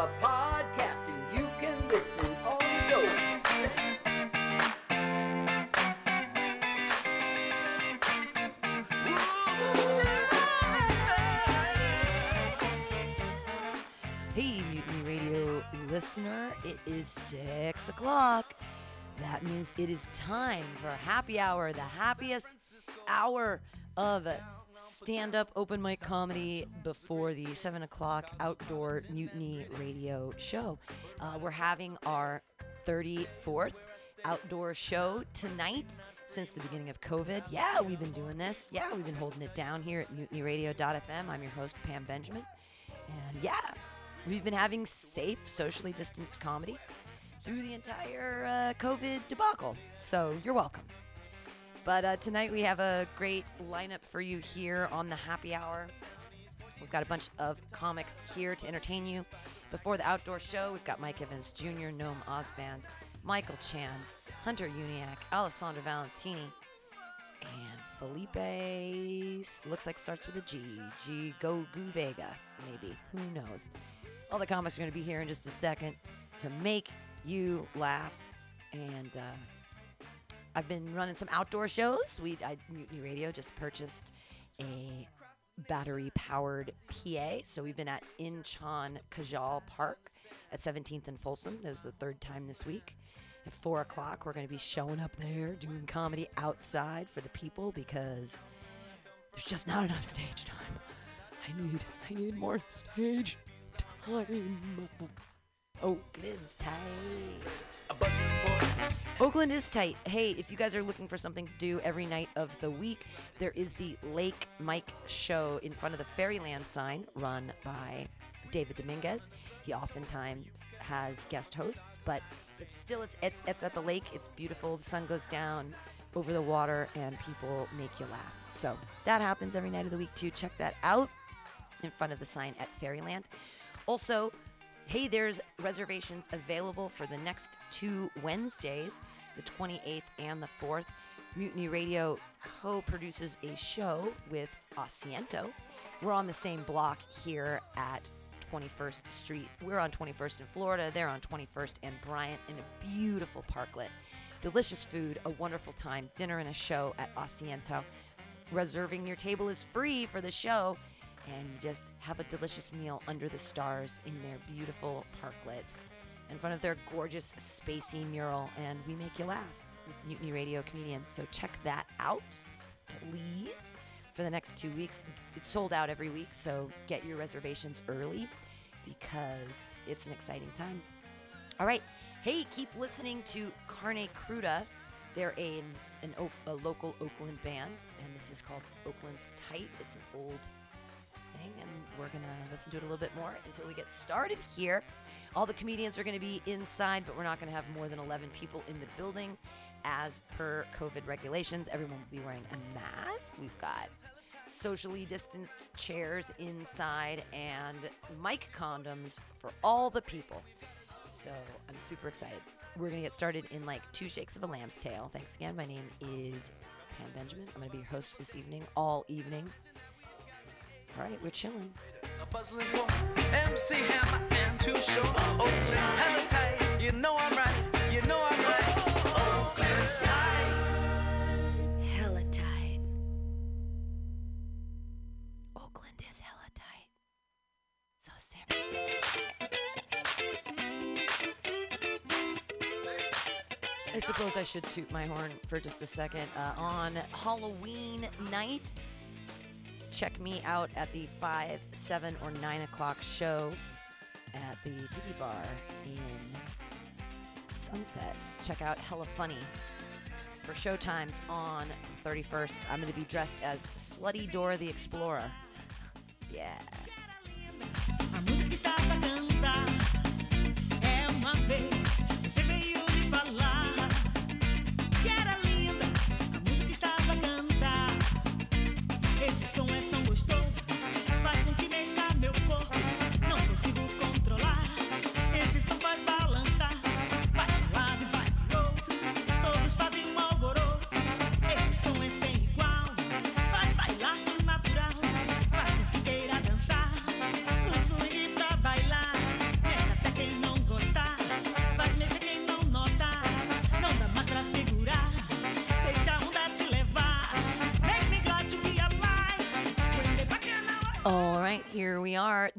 a podcast and you can listen on the go. Hey, Mutiny Radio listener, it is six o'clock. That means it is time for happy hour, the happiest hour of stand up open mic comedy before the seven o'clock outdoor Mutiny Radio show. Uh, we're having our 34th outdoor show tonight since the beginning of COVID. Yeah, we've been doing this. Yeah, we've been holding it down here at mutinyradio.fm. I'm your host, Pam Benjamin. And yeah, we've been having safe, socially distanced comedy through the entire uh, COVID debacle. So you're welcome. But uh, tonight we have a great lineup for you here on the happy hour. We've got a bunch of comics here to entertain you. Before the outdoor show, we've got Mike Evans Jr., Noam Osband, Michael Chan, Hunter Uniac, Alessandro Valentini, and Felipe looks like starts with a G. G Go Vega, maybe. Who knows? All the comics are going to be here in just a second to make you laugh. And uh, I've been running some outdoor shows. We I, Mutiny Radio just purchased a battery powered PA. So we've been at Incheon Kajal Park at 17th and Folsom. That was the third time this week. At four o'clock, we're going to be showing up there doing comedy outside for the people because there's just not enough stage time. I need, I need more stage time. Oh, Oakland's tight. Oakland is tight. Hey, if you guys are looking for something to do every night of the week, there is the Lake Mike show in front of the Fairyland sign run by David Dominguez. He oftentimes has guest hosts, but it's still it's it's, it's at the lake. It's beautiful. The sun goes down over the water and people make you laugh. So that happens every night of the week too. Check that out in front of the sign at Fairyland. Also, hey, there's reservations available for the next two Wednesdays, the 28th and the 4th. Mutiny Radio co produces a show with Asiento. We're on the same block here at 21st Street. We're on 21st in Florida, they're on 21st and Bryant in a beautiful parklet. Delicious food, a wonderful time, dinner and a show at Asiento. Reserving your table is free for the show, and you just have a delicious meal under the stars in their beautiful parklet in front of their gorgeous spacey mural, and we make you laugh with Mutiny Radio comedians. So check that out, please. For the next two weeks, it's sold out every week, so get your reservations early because it's an exciting time. All right, hey, keep listening to Carne Cruda. They're a, an, local Oakland band, and this is called Oakland's Tight. It's an old thing, and we're to listen to it a little bit more until we get started here. All the comedians are going to be inside, but we're not going to have more than 11 people in the building. As per COVID regulations, everyone will be wearing a mask. We've got socially distanced chairs inside and mic condoms for all the people. So I'm super excited. We're going to get started in like two shakes of a lamb's tail. Thanks again. My name is Pam Benjamin. I'm going to be your host this evening, all evening. All right, we're chilling. Suppose I should toot my horn for just a second. Uh, on Halloween night, check me out at the 5, 7, or 9 o'clock show at the Tiki Bar in Sunset. Check out Hella Funny for showtimes on 31st. I'm going to be dressed as Slutty Dora the Explorer. Yeah.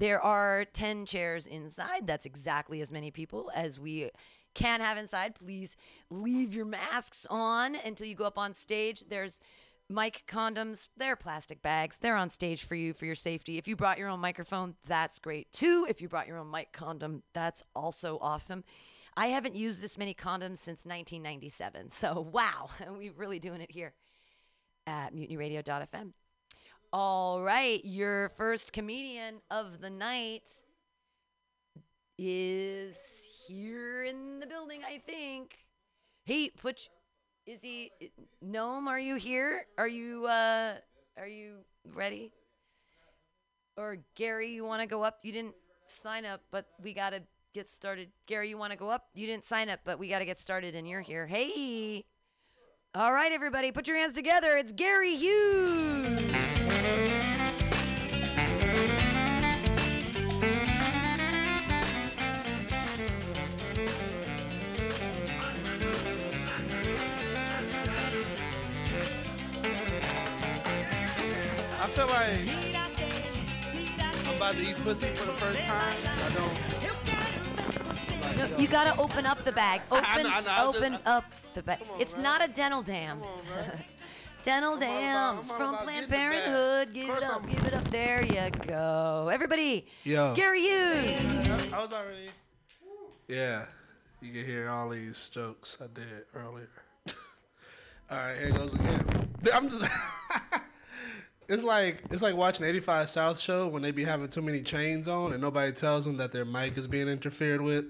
There are 10 chairs inside. That's exactly as many people as we can have inside. Please leave your masks on until you go up on stage. There's mic condoms. They're plastic bags. They're on stage for you for your safety. If you brought your own microphone, that's great too. If you brought your own mic condom, that's also awesome. I haven't used this many condoms since 1997. So, wow, we're really doing it here at mutinyradio.fm. All right, your first comedian of the night is here in the building, I think. Hey, put is he Noam, are you here? Are you uh are you ready? Or Gary, you want to go up? You didn't sign up, but we got to get started. Gary, you want to go up? You didn't sign up, but we got to get started and you're here. Hey. All right, everybody, put your hands together. It's Gary Hughes. I feel like I'm about to eat pussy for the first time. I don't. No, you got to open up the bag. Open, I know, I know, open just- up the bag. On, It's man. not a dental dam. Come on, man. dental I'm all about- dams from Planned getting the bag. Parenthood. Give it up, I'm- give it up. There you go. Everybody, Yo. Gary Hughes. I was already. Yeah, you can hear all these jokes I did earlier. all right, here goes again. I'm just. it's like it's like watching 85 South show when they be having too many chains on and nobody tells them that their mic is being interfered with.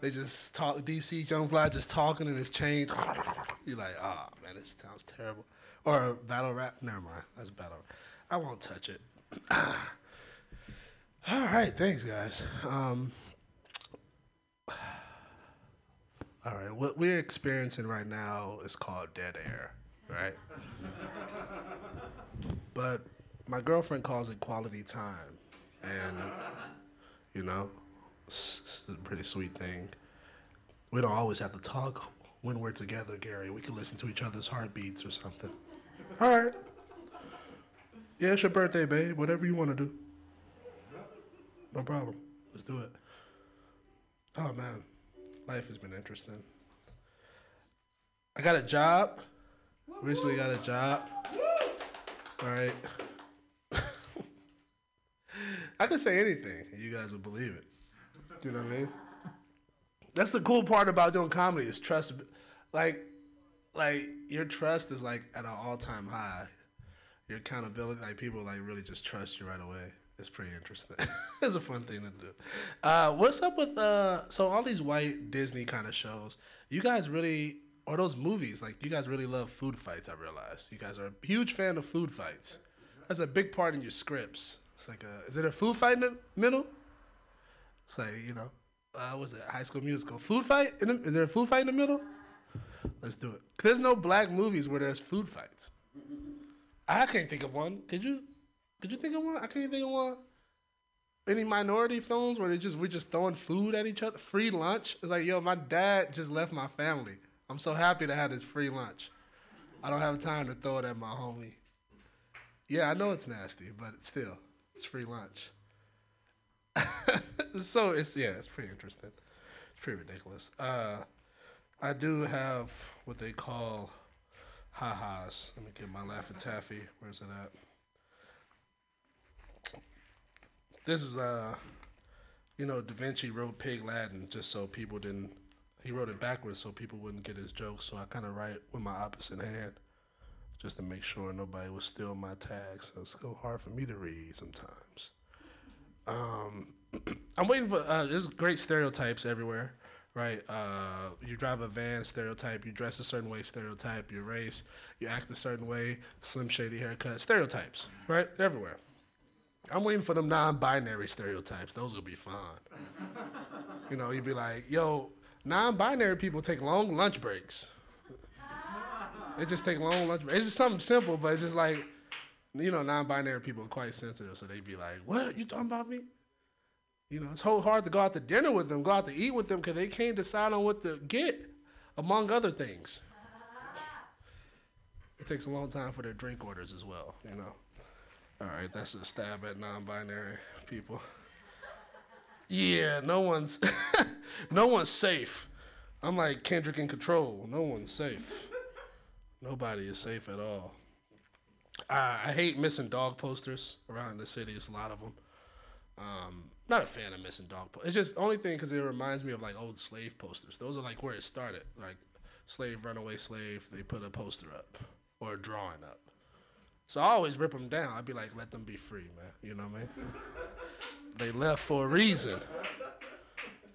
They just talk. DC Young Fly just talking and his chain. You're like, oh man, this sounds terrible. Or battle rap. Never mind. That's battle. I won't touch it. All right, thanks, guys. Um, all right, what we're experiencing right now is called dead air, right? but my girlfriend calls it quality time, and you know, it's, it's a pretty sweet thing. We don't always have to talk when we're together, Gary. We can listen to each other's heartbeats or something. All right. Yeah, it's your birthday, babe. Whatever you want to do. No problem. Let's do it. Oh man, life has been interesting. I got a job. Recently got a job. All right. I could say anything, and you guys would believe it. You know what I mean? That's the cool part about doing comedy is trust. Like, like your trust is like at an all-time high. Your accountability, like people like really just trust you right away. It's pretty interesting. it's a fun thing to do. Uh, what's up with uh? So all these white Disney kind of shows, you guys really, or those movies, like you guys really love food fights. I realize you guys are a huge fan of food fights. That's a big part in your scripts. It's like a, is it a food fight in the middle? It's like you know, uh, was it High School Musical? Food fight? The, is there a food fight in the middle? Let's do it. There's no black movies where there's food fights. I can't think of one. Could you? Could you think of one? I can't think of one. Any minority films where they just we're just throwing food at each other? Free lunch? It's like, yo, my dad just left my family. I'm so happy to have this free lunch. I don't have time to throw it at my homie. Yeah, I know it's nasty, but still, it's free lunch. so it's yeah, it's pretty interesting. It's pretty ridiculous. Uh, I do have what they call ha-has. Let me get my Laffy Taffy. Where's it at? This is uh, you know, Da Vinci wrote Pig Latin just so people didn't. He wrote it backwards so people wouldn't get his jokes. So I kind of write with my opposite hand, just to make sure nobody would steal my tags. So it's so hard for me to read sometimes. Um, I'm waiting for. Uh, there's great stereotypes everywhere, right? Uh, you drive a van, stereotype. You dress a certain way, stereotype. Your race, you act a certain way, slim shady haircut, stereotypes, right? Everywhere. I'm waiting for them non-binary stereotypes. Those will be fun. you know, you'd be like, yo, non-binary people take long lunch breaks. They just take long lunch breaks. It's just something simple, but it's just like, you know, non-binary people are quite sensitive, so they'd be like, "What you talking about me?" You know, it's hard to go out to dinner with them, go out to eat with them, because they can't decide on what to get, among other things. It takes a long time for their drink orders as well, you know. All right, that's a stab at non-binary people. Yeah, no one's no one's safe. I'm like Kendrick in control. No one's safe. Nobody is safe at all. I, I hate missing dog posters around the city. It's a lot of them. Um, not a fan of missing dog. Po- it's just only thing because it reminds me of like old slave posters. Those are like where it started. Like slave, runaway slave. They put a poster up or a drawing up. So I always rip them down. I'd be like, let them be free, man. You know what I mean? they left for a reason.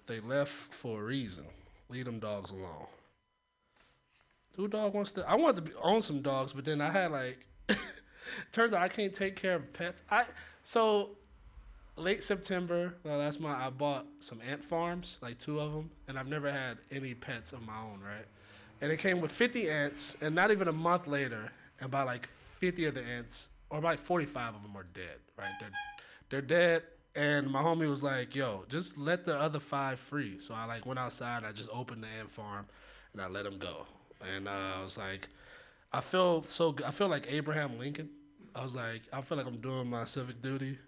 They left for a reason. Leave them dogs alone. Who dog wants to? I wanted to be, own some dogs, but then I had like. turns out I can't take care of pets. I so late September uh, last month I bought some ant farms, like two of them, and I've never had any pets of my own, right? And it came with 50 ants, and not even a month later, about like 50 of the ants, or about 45 of them are dead, right? They're they're dead. And my homie was like, "Yo, just let the other five free." So I like went outside. I just opened the ant farm, and I let them go. And uh, I was like, I feel so. Good. I feel like Abraham Lincoln. I was like, I feel like I'm doing my civic duty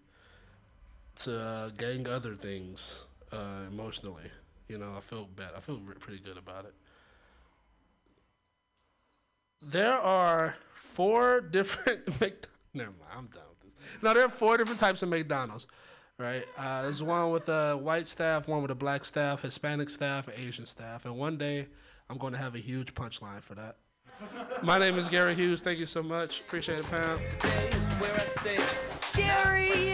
to uh, gang other things uh, emotionally. You know, I feel bad. I feel pretty good about it. There are four different. Mc- Never mind. I'm done with this. No, there are four different types of McDonald's. Right. Uh, there's one with a white staff, one with a black staff, Hispanic staff, and Asian staff. And one day, I'm going to have a huge punchline for that. My name is Gary Hughes. Thank you so much. Appreciate it, Pam. Where I stay. Gary Hughes.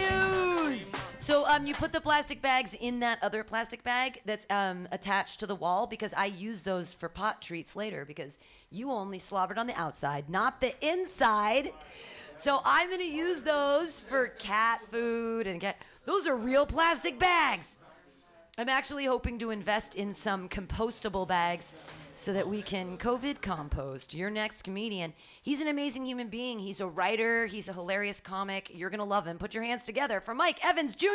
So um, you put the plastic bags in that other plastic bag that's um, attached to the wall because I use those for pot treats later because you only slobbered on the outside, not the inside. So I'm gonna use those for cat food and cat. Those are real plastic bags. I'm actually hoping to invest in some compostable bags so that we can COVID compost. Your next comedian. He's an amazing human being. He's a writer, he's a hilarious comic. You're going to love him. Put your hands together for Mike Evans Jr.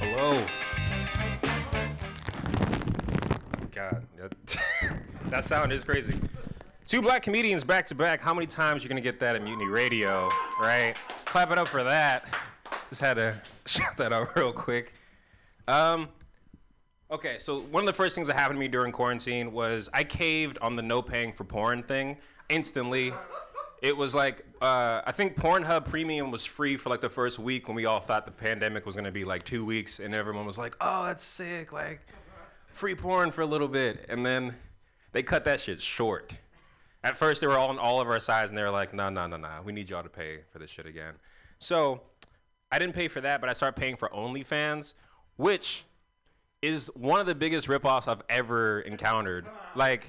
Hello. God, that, that sound is crazy. Two black comedians back to back. How many times you're gonna get that at Mutiny Radio, right? Clap it up for that. Just had to shout that out real quick. Um, okay, so one of the first things that happened to me during quarantine was I caved on the no paying for porn thing instantly. It was like uh, I think Pornhub Premium was free for like the first week when we all thought the pandemic was gonna be like two weeks, and everyone was like, "Oh, that's sick!" Like free porn for a little bit, and then they cut that shit short. At first, they were all on all of our sides, and they were like, "No, no, no, no, we need y'all to pay for this shit again." So I didn't pay for that, but I started paying for OnlyFans, which is one of the biggest ripoffs I've ever encountered. Like,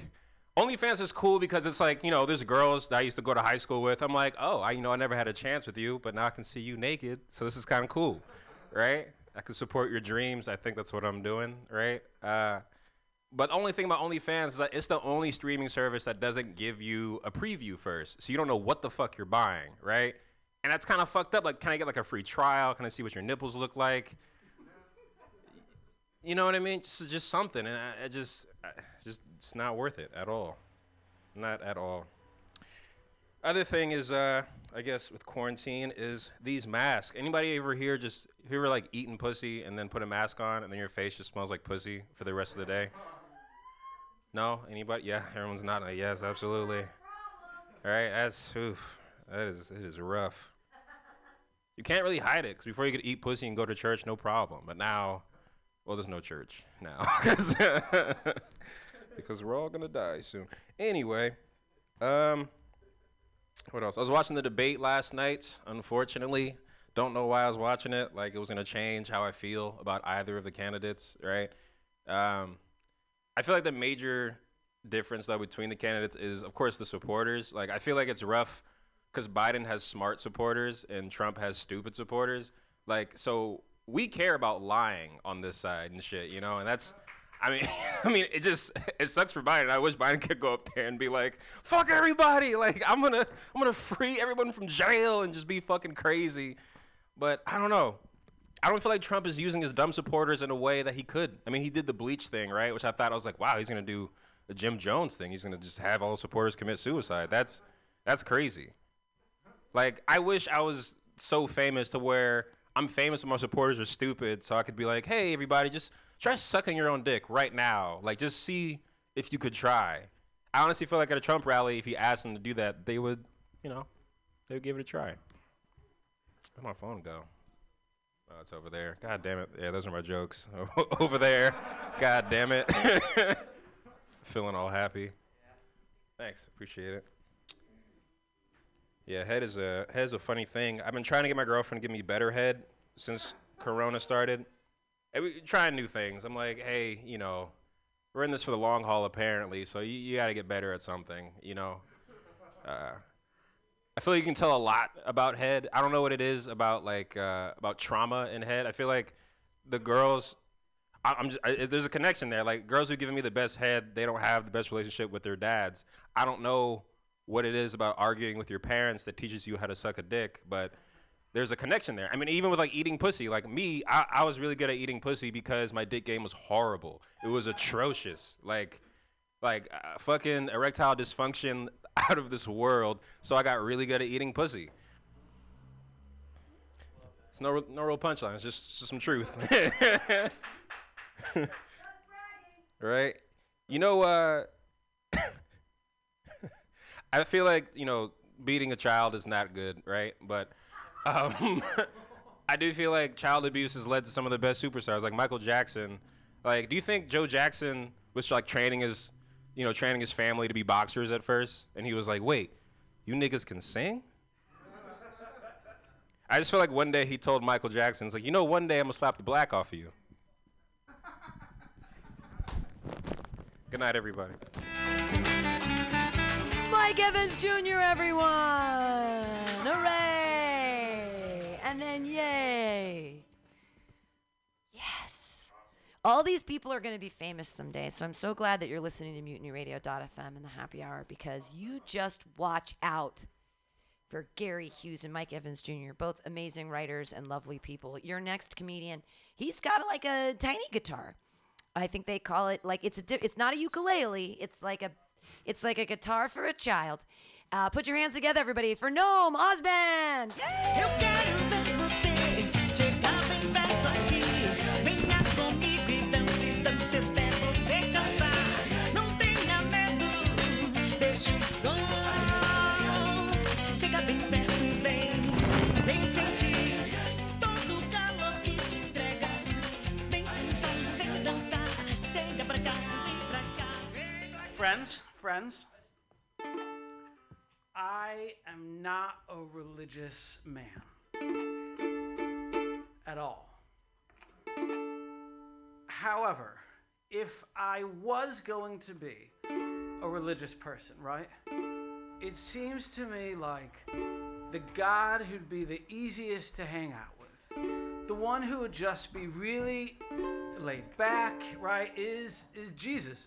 OnlyFans is cool because it's like, you know, there's girls that I used to go to high school with. I'm like, oh, I, you know, I never had a chance with you, but now I can see you naked, so this is kind of cool, right? I can support your dreams. I think that's what I'm doing, right? Uh, but the only thing about OnlyFans is that it's the only streaming service that doesn't give you a preview first, so you don't know what the fuck you're buying, right? And that's kind of fucked up. Like, can I get like a free trial? Can I see what your nipples look like? You know what I mean? Just, just something, and I, I just, I, just, it's not worth it at all. Not at all. Other thing is, uh, I guess with quarantine is these masks. Anybody ever here just you ever like eating pussy and then put a mask on and then your face just smells like pussy for the rest of the day? No? Anybody? Yeah, everyone's like, Yes, absolutely. All right, that's oof. That is it is rough. You can't really hide it because before you could eat pussy and go to church, no problem. But now, well, there's no church now because we're all gonna die soon. Anyway, um, what else? I was watching the debate last night. Unfortunately, don't know why I was watching it. Like it was gonna change how I feel about either of the candidates, right? Um, I feel like the major difference though between the candidates is, of course, the supporters. Like I feel like it's rough because Biden has smart supporters and Trump has stupid supporters. Like so, we care about lying on this side and shit, you know, and that's. I mean, I mean, it just it sucks for Biden. I wish Biden could go up there and be like, "Fuck everybody!" Like I'm gonna I'm gonna free everyone from jail and just be fucking crazy. But I don't know. I don't feel like Trump is using his dumb supporters in a way that he could. I mean, he did the bleach thing, right? Which I thought I was like, wow, he's gonna do the Jim Jones thing. He's gonna just have all the supporters commit suicide. That's that's crazy. Like, I wish I was so famous to where I'm famous when my supporters are stupid, so I could be like, hey, everybody, just try sucking your own dick right now. Like, just see if you could try. I honestly feel like at a Trump rally, if you asked them to do that, they would, you know, they would give it a try. Where'd my phone go? Oh, it's over there. God damn it. Yeah, those are my jokes. over there. God damn it. Feeling all happy. Thanks. Appreciate it. Yeah, head is a head is a funny thing. I've been trying to get my girlfriend to give me better head since Corona started. And we trying new things. I'm like, hey, you know, we're in this for the long haul apparently, so you, you got to get better at something, you know. Uh, I feel like you can tell a lot about head. I don't know what it is about like uh, about trauma in head. I feel like the girls, I, I'm just I, there's a connection there. Like girls who giving me the best head, they don't have the best relationship with their dads. I don't know what it is about arguing with your parents that teaches you how to suck a dick, but there's a connection there. I mean, even with like eating pussy, like me, I, I was really good at eating pussy because my dick game was horrible. It was atrocious. Like, like uh, fucking erectile dysfunction out of this world. So I got really good at eating pussy. It's no, no real punchline. It's just, just some truth. right? You know, uh, I feel like you know beating a child is not good, right? But um, I do feel like child abuse has led to some of the best superstars, like Michael Jackson. Like, do you think Joe Jackson was like training his, you know, training his family to be boxers at first, and he was like, "Wait, you niggas can sing?" I just feel like one day he told Michael Jackson, "It's like, you know, one day I'm gonna slap the black off of you." Good night, everybody. Mike Evans Jr., everyone! Hooray! And then yay! All these people are going to be famous someday, so I'm so glad that you're listening to MutinyRadio.fm and the happy hour because you just watch out for Gary Hughes and Mike Evans Jr., both amazing writers and lovely people. Your next comedian, he's got like a tiny guitar. I think they call it like it's a di- it's not a ukulele. It's like a it's like a guitar for a child. Uh, put your hands together, everybody, for Noam Osband. Friends, friends, I am not a religious man at all. However, if I was going to be a religious person, right? It seems to me like the God who'd be the easiest to hang out with, the one who would just be really laid back, right, is is Jesus.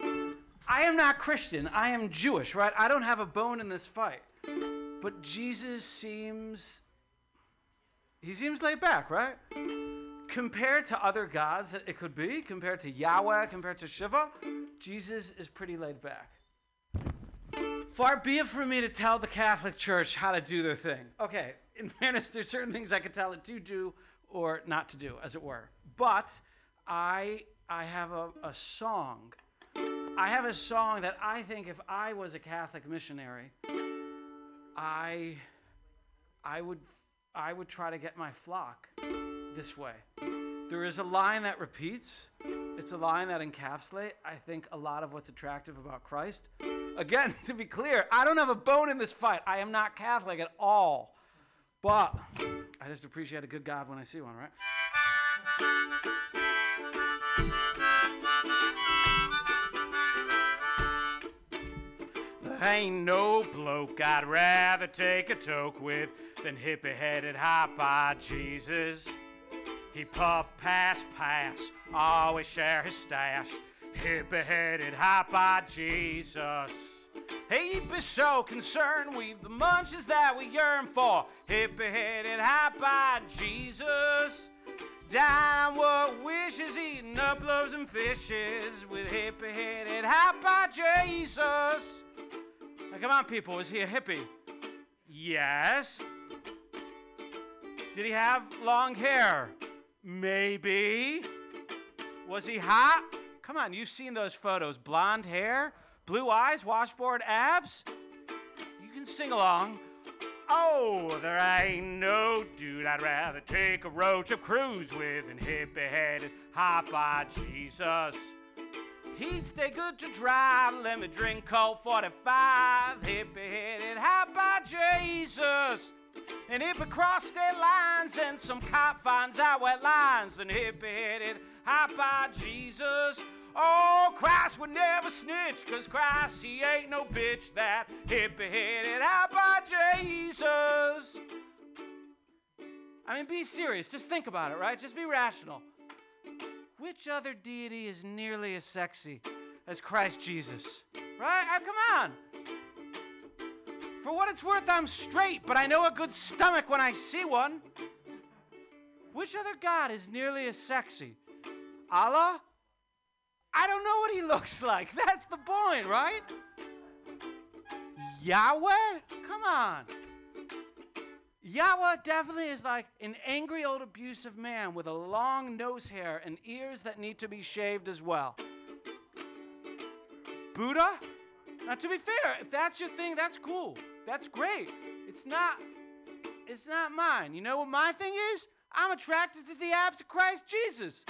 I am not Christian. I am Jewish, right? I don't have a bone in this fight. But Jesus seems he seems laid back, right? Compared to other gods that it could be, compared to Yahweh, compared to Shiva, Jesus is pretty laid back. Far be it from me to tell the Catholic Church how to do their thing. Okay, in fairness, there's certain things I could tell it to do or not to do, as it were. But I I have a, a song. I have a song that I think if I was a Catholic missionary, I I would I would try to get my flock this way. There is a line that repeats. It's a line that encapsulates, I think, a lot of what's attractive about Christ. Again, to be clear, I don't have a bone in this fight. I am not Catholic at all. But I just appreciate a good God when I see one, right? Ain't no bloke I'd rather take a toke with than hippie headed hop eyed Jesus. He puff pass pass, always share his stash. Hippie headed hop eyed Jesus. He'd be so concerned we've the munches that we yearn for. Hippie headed hop eyed Jesus. Down what wishes, eating up loaves and fishes with hippie headed hot by Jesus. Now, come on, people, is he a hippie? Yes. Did he have long hair? Maybe. Was he hot? Come on, you've seen those photos. Blonde hair, blue eyes, washboard abs. You can sing along. Oh, there ain't no dude I'd rather take a road trip cruise with than hippie headed hot by Jesus. He'd stay good to drive, let me drink Colt 45, hippie headed hot by Jesus. And if we cross state lines and some cop finds out wet lines, then hippie headed hot by Jesus. Oh, Christ would never snitch, cause Christ, he ain't no bitch. That hippie headed hot by Jesus. I mean, be serious. Just think about it, right? Just be rational. Which other deity is nearly as sexy as Christ Jesus? Right? Ah, come on. For what it's worth, I'm straight, but I know a good stomach when I see one. Which other God is nearly as sexy? Allah? I don't know what he looks like. That's the point, right? Yahweh? Come on. Yahweh definitely is like an angry old abusive man with a long nose hair and ears that need to be shaved as well. Buddha? Now to be fair, if that's your thing, that's cool. That's great. It's not it's not mine. You know what my thing is? I'm attracted to the abs of Christ Jesus.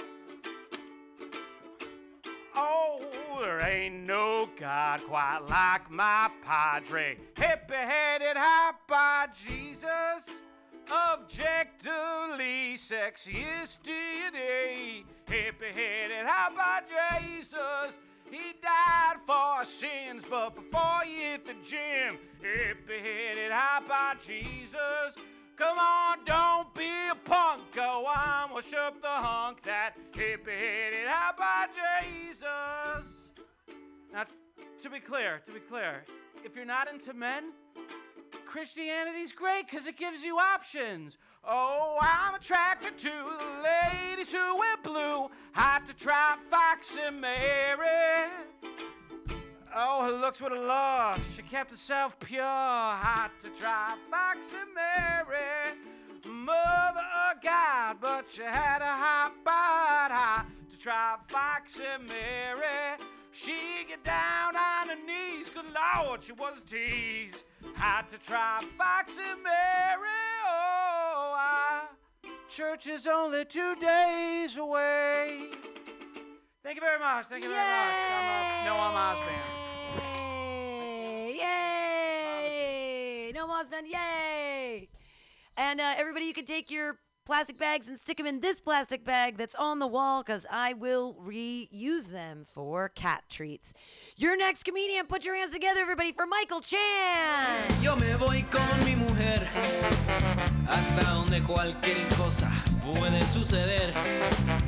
Oh, there ain't no God quite like my padre. Hippie-headed high by Jesus. Objectively sexiest deity. Hippie-headed high by Jesus. He died for our sins, but before he hit the gym, hippie-headed high by Jesus. Come on, don't be a punk. Go on, worship the hunk that hippie-headed high by Jesus. Now, to be clear, to be clear, if you're not into men, Christianity's great because it gives you options. Oh, I'm attracted to ladies who wear blue, hot to try Fox and Mary. Oh, her looks would have lost. She kept herself pure, hot to try Fox and Mary. Mother of God, but she had a hot body, hot to try Fox and Mary. She get down on her knees, good Lord, she was a tease. Had to try Fox and Mary. Oh, I, church is only two days away. Thank you very much. Thank you very much. I'm uh, Noam. Yay! Yay! And uh, everybody, you can take your plastic bags and stick them in this plastic bag that's on the wall because I will reuse them for cat treats. Your next comedian, put your hands together, everybody, for Michael Chan! Yo me voy con mi mujer hasta donde cualquier cosa puede suceder.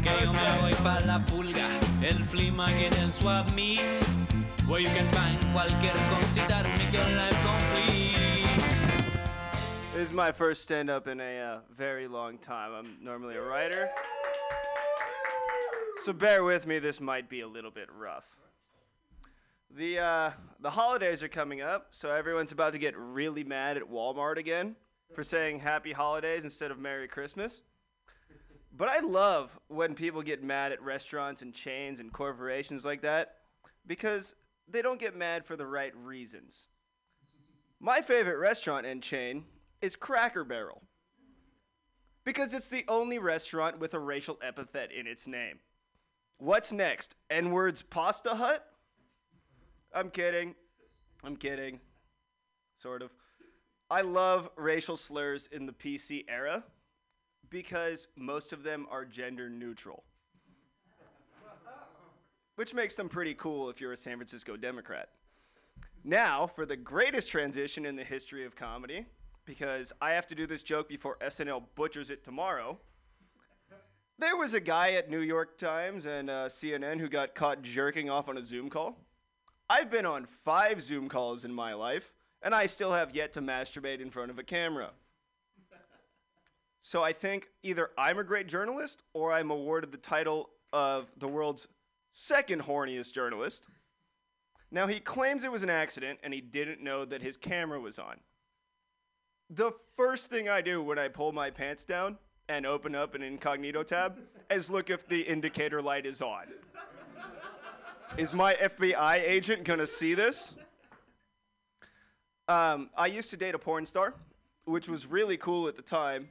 Que yo me voy la pulga, el el swap where you can find cualquier cosita make your life complete. This is my first stand up in a uh, very long time. I'm normally a writer. So bear with me, this might be a little bit rough. The, uh, the holidays are coming up, so everyone's about to get really mad at Walmart again for saying Happy Holidays instead of Merry Christmas. But I love when people get mad at restaurants and chains and corporations like that because they don't get mad for the right reasons. My favorite restaurant and chain is Cracker Barrel because it's the only restaurant with a racial epithet in its name. What's next? N words Pasta Hut? I'm kidding. I'm kidding. Sort of. I love racial slurs in the PC era because most of them are gender neutral. Which makes them pretty cool if you're a San Francisco Democrat. Now, for the greatest transition in the history of comedy, because I have to do this joke before SNL butchers it tomorrow. There was a guy at New York Times and uh, CNN who got caught jerking off on a Zoom call. I've been on five Zoom calls in my life, and I still have yet to masturbate in front of a camera. So I think either I'm a great journalist or I'm awarded the title of the world's second horniest journalist. Now, he claims it was an accident and he didn't know that his camera was on. The first thing I do when I pull my pants down and open up an incognito tab is look if the indicator light is on. Is my FBI agent gonna see this? Um, I used to date a porn star, which was really cool at the time,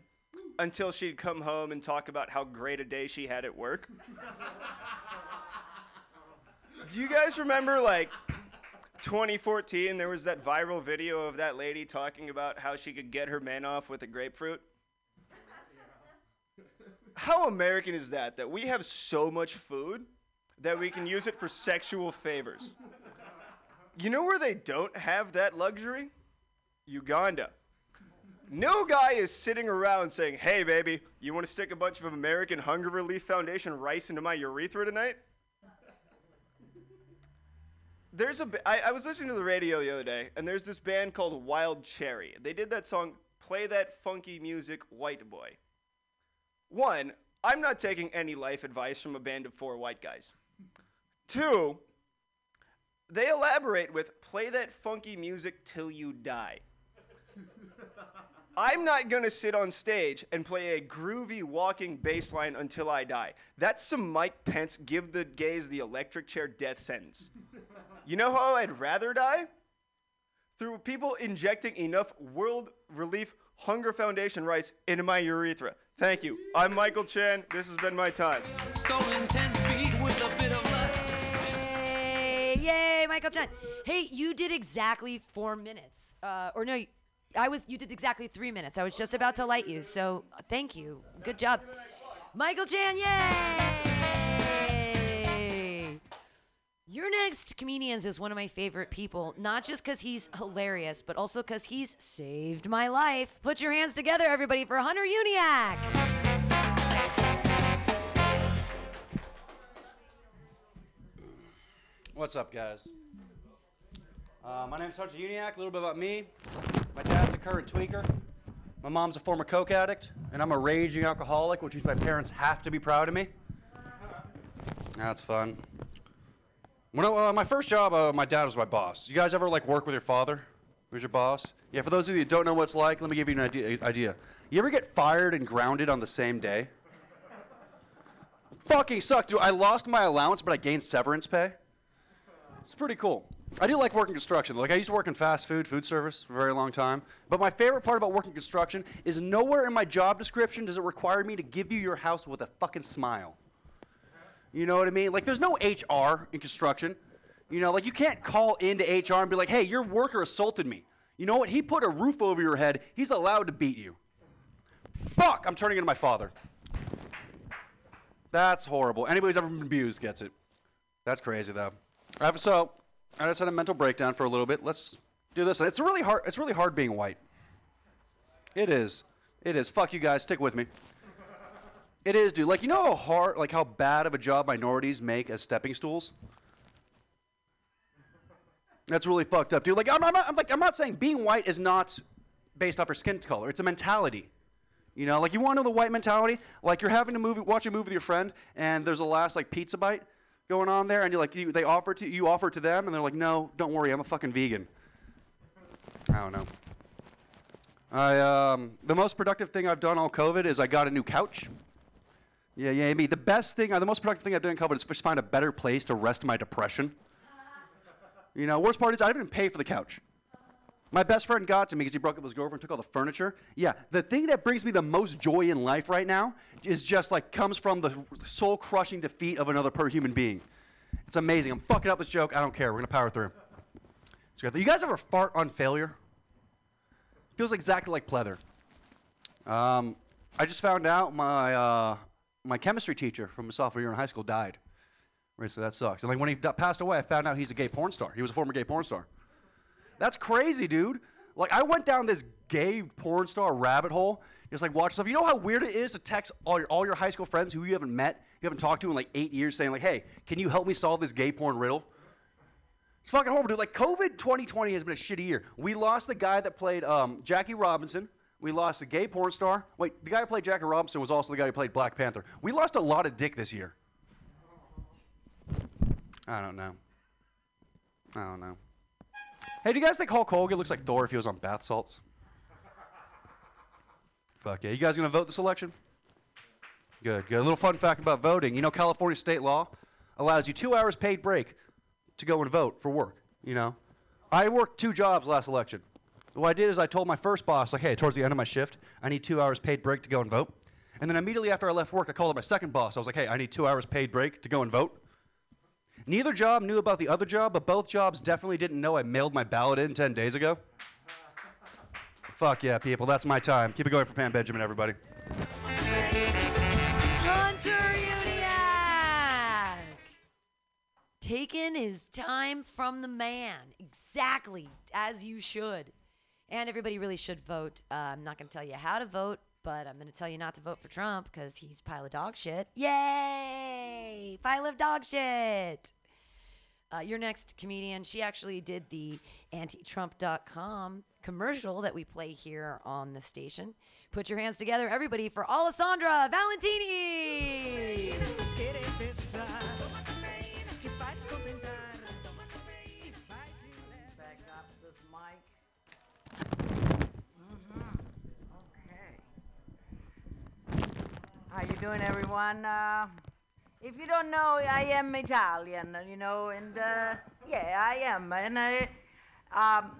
until she'd come home and talk about how great a day she had at work. Do you guys remember, like, 2014, there was that viral video of that lady talking about how she could get her man off with a grapefruit? How American is that? That we have so much food that we can use it for sexual favors. You know where they don't have that luxury? Uganda. No guy is sitting around saying, hey, baby, you want to stick a bunch of American Hunger Relief Foundation rice into my urethra tonight? There's a. I, I was listening to the radio the other day, and there's this band called Wild Cherry. They did that song, Play That Funky Music, White Boy. One, I'm not taking any life advice from a band of four white guys. Two, they elaborate with play that funky music till you die. I'm not gonna sit on stage and play a groovy walking bass line until I die. That's some Mike Pence give the gays the electric chair death sentence. You know how I'd rather die? Through people injecting enough World Relief Hunger Foundation rice into my urethra. Thank you. I'm Michael Chan. This has been my time. Stolen 10 speed with a bit of luck. Yay, yay, Michael Chen. Hey, you did exactly four minutes. Uh, or no, I was. You did exactly three minutes. I was just about to light you. So thank you. Good job, Michael Chan. Yay! Your next comedians is one of my favorite people, not just because he's hilarious, but also because he's saved my life. Put your hands together, everybody, for Hunter Uniac. What's up, guys? Uh, my name's Hunter Uniac. A little bit about me. Current tweaker. My mom's a former coke addict, and I'm a raging alcoholic, which means my parents have to be proud of me. That's fun. When I, uh, my first job, uh, my dad was my boss. You guys ever like work with your father? Who's your boss? Yeah. For those of you who don't know what it's like, let me give you an idea. idea. You ever get fired and grounded on the same day? Fucking sucks, dude. I lost my allowance, but I gained severance pay. It's pretty cool. I do like working construction. Like I used to work in fast food, food service for a very long time. But my favorite part about working construction is nowhere in my job description does it require me to give you your house with a fucking smile. You know what I mean? Like there's no HR in construction. You know, like you can't call into HR and be like, "Hey, your worker assaulted me." You know what? He put a roof over your head. He's allowed to beat you. Fuck, I'm turning into my father. That's horrible. Anybody who's ever been abused gets it. That's crazy though. I have, so I just had a mental breakdown for a little bit. Let's do this. It's really hard. It's really hard being white. It is. It is. Fuck you guys. Stick with me. It is, dude. Like you know how hard, like how bad of a job minorities make as stepping stools. That's really fucked up, dude. Like I'm, I'm, not, I'm like I'm not saying being white is not based off your skin color. It's a mentality. You know, like you want to know the white mentality? Like you're having a movie, watch a movie with your friend, and there's a last like pizza bite going on there, and you're like, you, they offer to you offer to them, and they're like, no, don't worry, I'm a fucking vegan. I don't know. I um, the most productive thing I've done all COVID is I got a new couch. Yeah, yeah, me. The best thing, uh, the most productive thing I've done in COVID is just find a better place to rest my depression. You know, worst part is I didn't pay for the couch. My best friend got to me because he broke up with his girlfriend, took all the furniture. Yeah, the thing that brings me the most joy in life right now is just like comes from the soul crushing defeat of another per human being. It's amazing. I'm fucking up this joke. I don't care. We're gonna power through. You guys ever fart on failure? Feels exactly like pleather. Um, I just found out my uh, my chemistry teacher from a sophomore year in high school died. Right, so that sucks. And like when he passed away, I found out he's a gay porn star. He was a former gay porn star. That's crazy, dude. Like I went down this gay porn star rabbit hole, just like watch stuff. You know how weird it is to text all your all your high school friends who you haven't met, you haven't talked to in like eight years, saying like, "Hey, can you help me solve this gay porn riddle?" It's fucking horrible, dude. Like COVID 2020 has been a shitty year. We lost the guy that played um, Jackie Robinson, We lost a gay porn star. Wait, the guy who played Jackie Robinson was also the guy who played Black Panther. We lost a lot of dick this year. I don't know. I don't know. Hey, do you guys think Hulk Hogan looks like Thor if he was on bath salts? Fuck yeah. You guys gonna vote this election? Good, good. A little fun fact about voting. You know, California state law allows you two hours paid break to go and vote for work. You know, I worked two jobs last election. What I did is I told my first boss, like, hey, towards the end of my shift, I need two hours paid break to go and vote. And then immediately after I left work, I called up my second boss. I was like, hey, I need two hours paid break to go and vote. Neither job knew about the other job, but both jobs definitely didn't know I mailed my ballot in 10 days ago. Fuck yeah, people. That's my time. Keep it going for Pam Benjamin, everybody. Hunter Uniac! Taking his time from the man. Exactly as you should. And everybody really should vote. Uh, I'm not going to tell you how to vote, but I'm going to tell you not to vote for Trump because he's a pile of dog shit. Yay! Pile of dog shit! Uh, your next comedian, she actually did the antitrump.com commercial that we play here on the station. Put your hands together, everybody, for Alessandra Valentini! Doing, everyone? Uh, if you don't know, I am Italian, you know, and uh, yeah, I am. And um,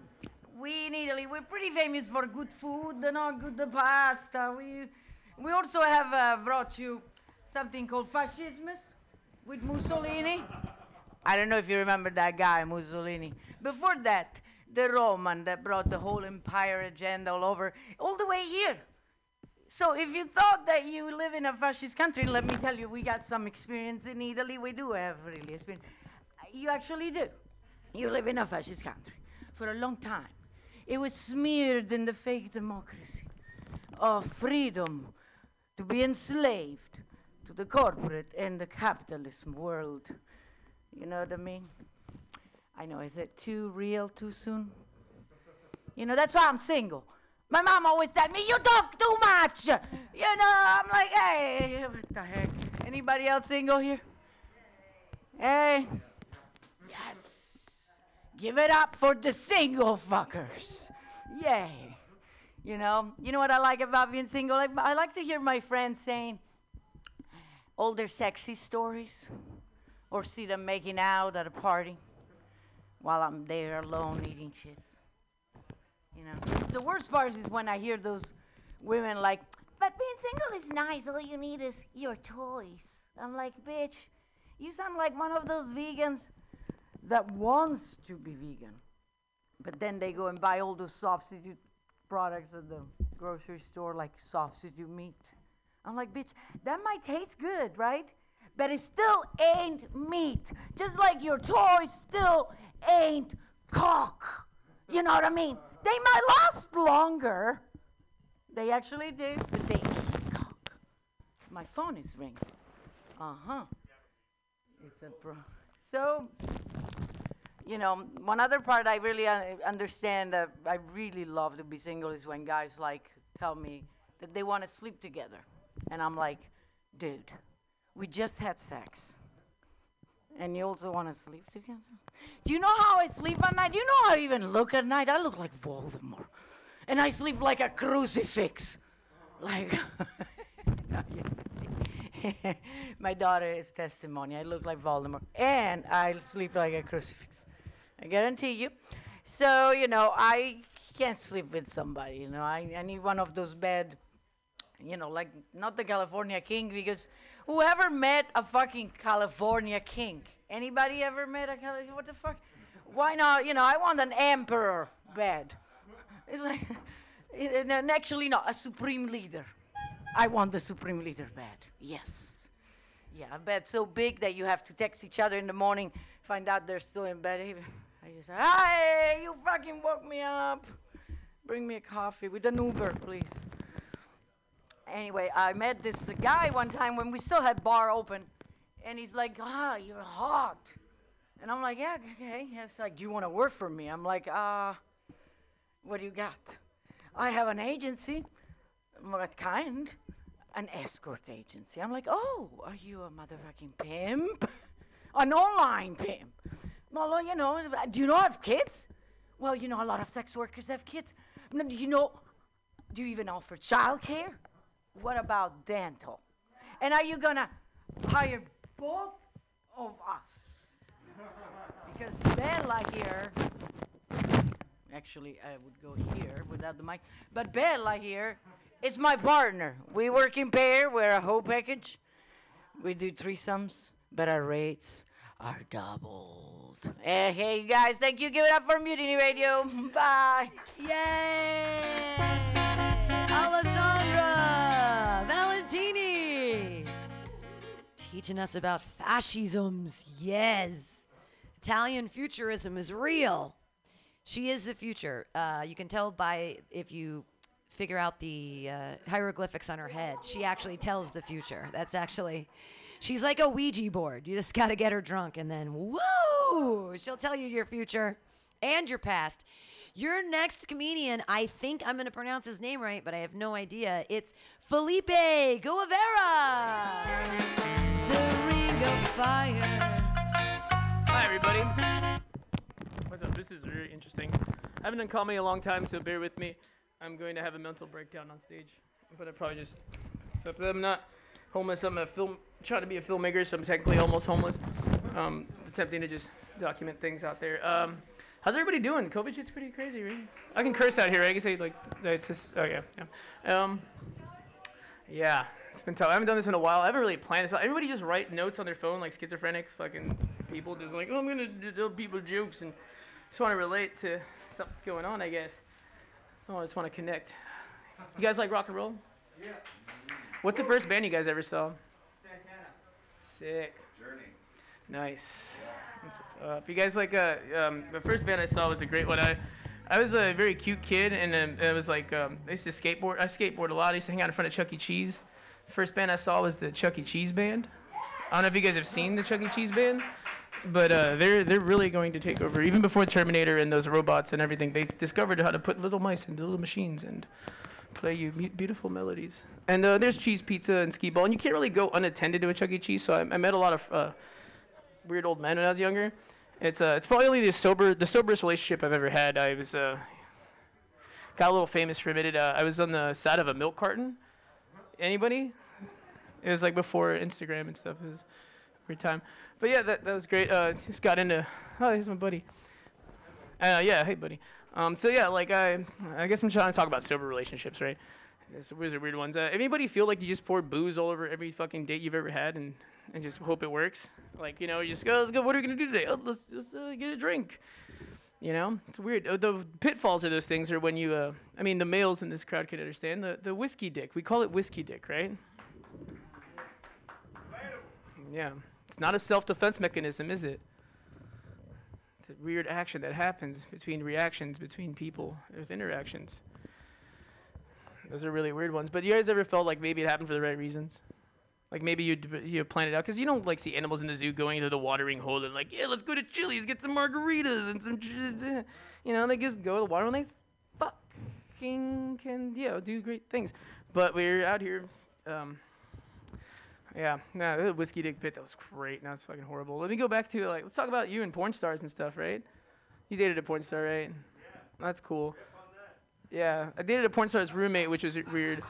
we in Italy, we're pretty famous for good food, you know, good pasta. We, we also have uh, brought you something called fascismus with Mussolini. I don't know if you remember that guy, Mussolini. Before that, the Roman that brought the whole empire agenda all over, all the way here. So if you thought that you live in a fascist country, let me tell you, we got some experience in Italy. We do have really experience. You actually do. You live in a fascist country for a long time. It was smeared in the fake democracy of freedom to be enslaved to the corporate and the capitalism world. You know what I mean? I know, is it too real too soon? You know, that's why I'm single. My mom always said me, you talk too much. You know, I'm like, hey, what the heck? Anybody else single here? Hey. Yes. Give it up for the single fuckers. Yay. You know, you know what I like about being single? I, I like to hear my friends saying their sexy stories or see them making out at a party while I'm there alone eating shit. You know, the worst part is when I hear those women like, but being single is nice. All you need is your toys. I'm like, bitch, you sound like one of those vegans that wants to be vegan, but then they go and buy all those substitute products at the grocery store, like substitute meat. I'm like, bitch, that might taste good, right? But it still ain't meat. Just like your toys still ain't cock. You know what I mean? They might last longer. They actually do, but they. My phone is ringing. Uh huh. It's a pro. So, you know, one other part I really uh, understand that I really love to be single is when guys like tell me that they want to sleep together. And I'm like, dude, we just had sex. And you also want to sleep together? Do you know how I sleep at night? Do you know how I even look at night? I look like Voldemort. And I sleep like a crucifix. Like, my daughter is testimony. I look like Voldemort. And I sleep like a crucifix. I guarantee you. So, you know, I can't sleep with somebody. You know, I, I need one of those bed, you know, like not the California King, because whoever met a fucking California King? Anybody ever met a California? What the fuck? Why not? You know, I want an emperor bed. It's like, and actually, no, a supreme leader. I want the supreme leader bed. Yes. Yeah, a bed so big that you have to text each other in the morning, find out they're still in bed. I just say, "Hi, you fucking woke me up. Bring me a coffee with an Uber, please." Anyway, I met this uh, guy one time when we still had bar open, and he's like, "Ah, you're hot," and I'm like, "Yeah, okay." He's like, "Do you want to work for me?" I'm like, "Ah, what do you got?" I have an agency. What kind? An escort agency. I'm like, oh, are you a motherfucking pimp? An online pimp. Well, uh, you know, do you know I have kids? Well, you know, a lot of sex workers have kids. Do you know, do you even offer childcare? What about dental? And are you gonna hire both of us? Because Bella here, actually, I would go here without the mic, but Bella here is my partner. We work in pair, we're a whole package. We do threesomes, but our rates are doubled. Eh, hey, you guys, thank you. Give it up for Mutiny Radio. Bye. Yay! Alessandra teaching us about fascisms. Yes. Italian futurism is real. She is the future. Uh, you can tell by if you figure out the uh, hieroglyphics on her head. She actually tells the future. That's actually, she's like a Ouija board. You just got to get her drunk, and then woo, she'll tell you your future and your past. Your next comedian, I think I'm going to pronounce his name right, but I have no idea. It's Felipe Guevara. Hi, everybody. What's up? This is very interesting. I haven't done comedy a long time, so bear with me. I'm going to have a mental breakdown on stage, but I probably just. Except that I'm not homeless. I'm a film, trying to be a filmmaker, so I'm technically almost homeless. Um, attempting to just document things out there. Um, how's everybody doing? COVID shit's pretty crazy, right? I can curse out here. right? I can say like, it's just. Oh yeah, yeah. Um, yeah, it's been tough. I haven't done this in a while. I haven't really planned this. Everybody just write notes on their phone like schizophrenics, fucking people just like, oh, I'm gonna tell people jokes and just want to relate to stuff that's going on, I guess. Oh, I just want to connect. You guys like rock and roll? Yeah. What's the first band you guys ever saw? Santana. Sick. Journey. Nice. What's up. You guys like uh, um, the first band I saw was a great one. I, I was a very cute kid, and um, it was like um, I used to skateboard. I skateboard a lot. I used to hang out in front of Chuck E. Cheese. First band I saw was the Chuck E. Cheese band. I don't know if you guys have seen the Chuck E. Cheese band, but uh, they're they're really going to take over. Even before Terminator and those robots and everything, they discovered how to put little mice into little machines and play you beautiful melodies. And uh, there's cheese pizza and skee ball, and you can't really go unattended to a Chuck E. Cheese. So I, I met a lot of uh, weird old men when I was younger. It's uh, it's probably the sober the soberest relationship I've ever had. I was uh, got a little famous for a minute. Uh, I was on the side of a milk carton. Anybody? It was like before Instagram and stuff. It was weird time. But yeah, that, that was great. Uh, just got into. Oh, here's my buddy. Uh, yeah, hey buddy. Um, so yeah, like I, I guess I'm trying to talk about sober relationships, right? This these are weird ones. Uh, anybody feel like you just pour booze all over every fucking date you've ever had and, and just hope it works? Like you know, you just go, let's go. What are we gonna do today? Oh, let's let's uh, get a drink. You know, it's weird. Uh, the pitfalls of those things are when you, uh, I mean, the males in this crowd can understand the the whiskey dick. We call it whiskey dick, right? Yeah, it's not a self-defense mechanism, is it? It's a weird action that happens between reactions between people with interactions. Those are really weird ones. But you guys ever felt like maybe it happened for the right reasons? Like maybe you d- you plan it out because you don't like see animals in the zoo going into the watering hole and like yeah let's go to Chili's get some margaritas and some ch- you know they just go to the water and they fucking can you know do great things. But we're out here. Um, yeah, no, the whiskey dick pit that was great. Now it's fucking horrible. Let me go back to like let's talk about you and porn stars and stuff, right? You dated a porn star, right? That's cool. Yeah, I dated a porn star's roommate, which was weird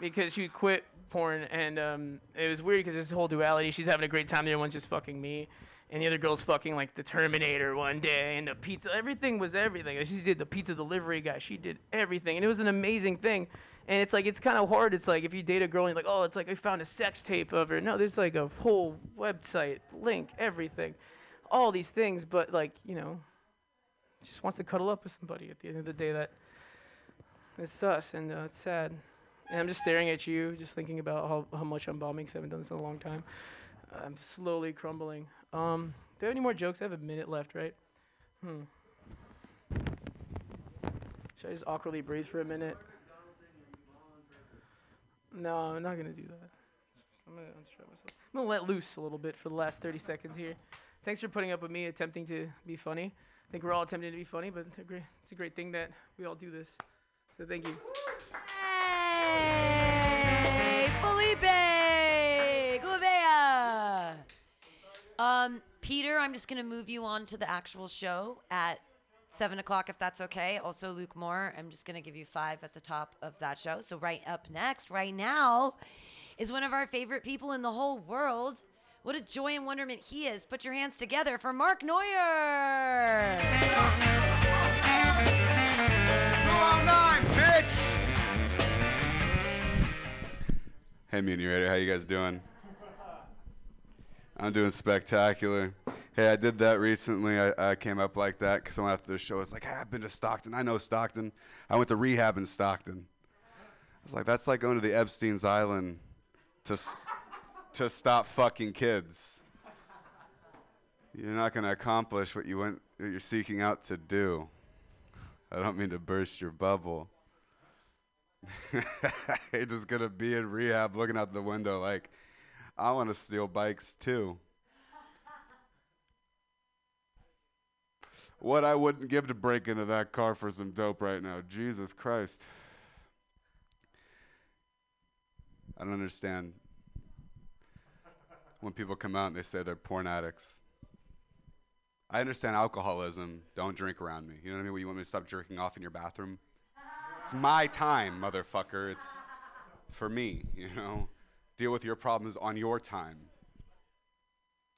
because she quit porn, and um, it was weird because this whole duality. She's having a great time. The other one's just fucking me, and the other girl's fucking like the Terminator one day, and the pizza. Everything was everything. She did the pizza delivery guy. She did everything, and it was an amazing thing. And it's like it's kind of hard. It's like if you date a girl and you're like, oh, it's like I found a sex tape of her. No, there's like a whole website, link, everything, all these things. But like you know, she just wants to cuddle up with somebody. At the end of the day, that it's us, and uh, it's sad. And I'm just staring at you, just thinking about how, how much I'm bombing 'cause I haven't done this in a long time. I'm slowly crumbling. Um, do I have any more jokes? I have a minute left, right? Hmm. Should I just awkwardly breathe for a minute? No, I'm not gonna do that. I'm gonna unstrap myself. I'm gonna let loose a little bit for the last 30 seconds here. Thanks for putting up with me attempting to be funny. I think we're all attempting to be funny, but it's a great, it's a great thing that we all do this. So thank you. Hey, Felipe Gouveia. Um, Peter, I'm just gonna move you on to the actual show at seven o'clock, if that's okay. Also, Luke Moore, I'm just gonna give you five at the top of that show. So right up next, right now, is one of our favorite people in the whole world. What a joy and wonderment he is. Put your hands together for Mark Neuer. Hey, Mutiny Radio, how you guys doing? I'm doing spectacular. Hey, I did that recently. I, I came up like that because someone after the show was like, hey, I've been to Stockton. I know Stockton. I went to rehab in Stockton. I was like, that's like going to the Epstein's Island to, to stop fucking kids. You're not going to accomplish what you went, what you're seeking out to do. I don't mean to burst your bubble. You're just gonna be in rehab looking out the window like, I want to steal bikes too. what I wouldn't give to break into that car for some dope right now. Jesus Christ. I don't understand when people come out and they say they're porn addicts. I understand alcoholism. Don't drink around me. You know what I mean? You want me to stop jerking off in your bathroom? It's my time, motherfucker. It's for me, you know? Deal with your problems on your time.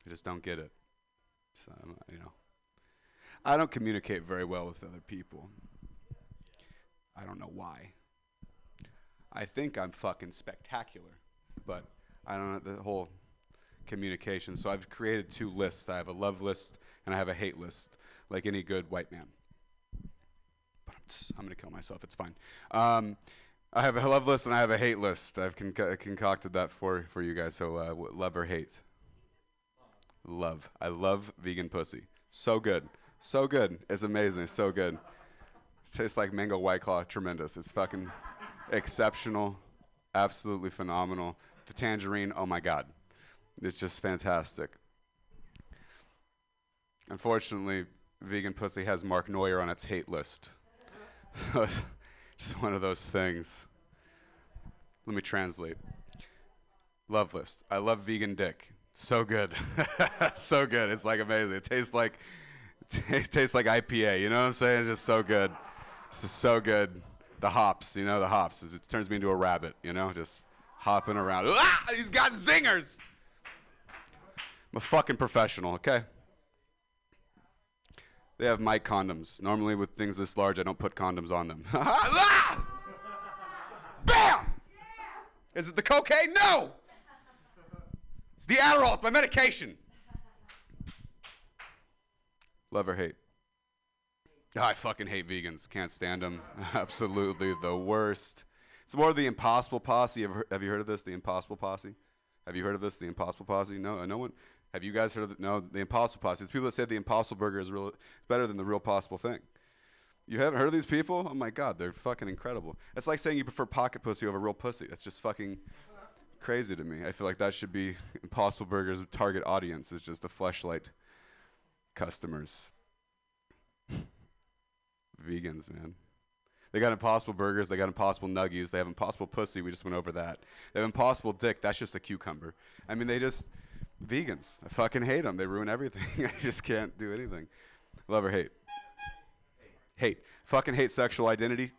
I just don't get it. So, you know. I don't communicate very well with other people. I don't know why. I think I'm fucking spectacular, but I don't know the whole communication. So I've created two lists. I have a love list and I have a hate list, like any good white man. But I'm, gonna kill myself. It's fine. Um, I have a love list and I have a hate list. I've conc- concocted that for for you guys. So uh, love or hate? Love. I love vegan pussy. So good. So good. It's amazing. It's so good. It tastes like mango white claw. Tremendous. It's fucking exceptional. Absolutely phenomenal. The tangerine. Oh my god. It's just fantastic. Unfortunately, vegan pussy has Mark Neuer on its hate list. It's just one of those things. Let me translate. Love list. I love vegan dick. So good. so good. It's like amazing. It tastes like it tastes like IPA. You know what I'm saying? It's just so good. This is so good. The hops, you know, the hops. It turns me into a rabbit, you know, just hopping around. Ah, he's got zingers. I'm a fucking professional, okay? They have mic condoms. Normally, with things this large, I don't put condoms on them. Bam! Is it the cocaine? No! It's the Adderall. It's my medication. Love or hate? Oh, I fucking hate vegans. Can't stand them. Absolutely the worst. It's more of the Impossible Posse. Have, have you heard of this? The Impossible Posse? Have you heard of this? The Impossible Posse? No, no one. Have you guys heard of it? No, the Impossible Posse. It's people that say the Impossible Burger is real, better than the real possible thing. You haven't heard of these people? Oh my God, they're fucking incredible. It's like saying you prefer pocket pussy over real pussy. That's just fucking crazy to me. I feel like that should be Impossible Burger's target audience. Is just the fleshlight customers. Vegans, man. They got Impossible Burgers. They got Impossible Nuggies. They have Impossible Pussy. We just went over that. They have Impossible Dick. That's just a cucumber. I mean, they just vegans. I fucking hate them. They ruin everything. I just can't do anything. Love or hate? Hate. Fucking hate sexual identity.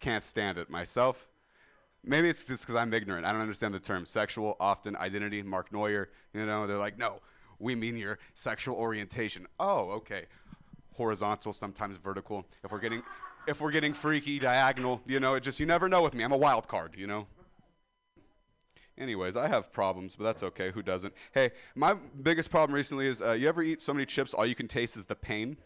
Can't stand it myself. Maybe it's just because I'm ignorant. I don't understand the term sexual, often, identity. Mark Neuer, you know, they're like, no, we mean your sexual orientation. Oh, okay. Horizontal, sometimes vertical. If we're getting, if we're getting freaky, diagonal, you know, it just you never know with me. I'm a wild card, you know. Anyways, I have problems, but that's okay. Who doesn't? Hey, my biggest problem recently is uh, you ever eat so many chips, all you can taste is the pain.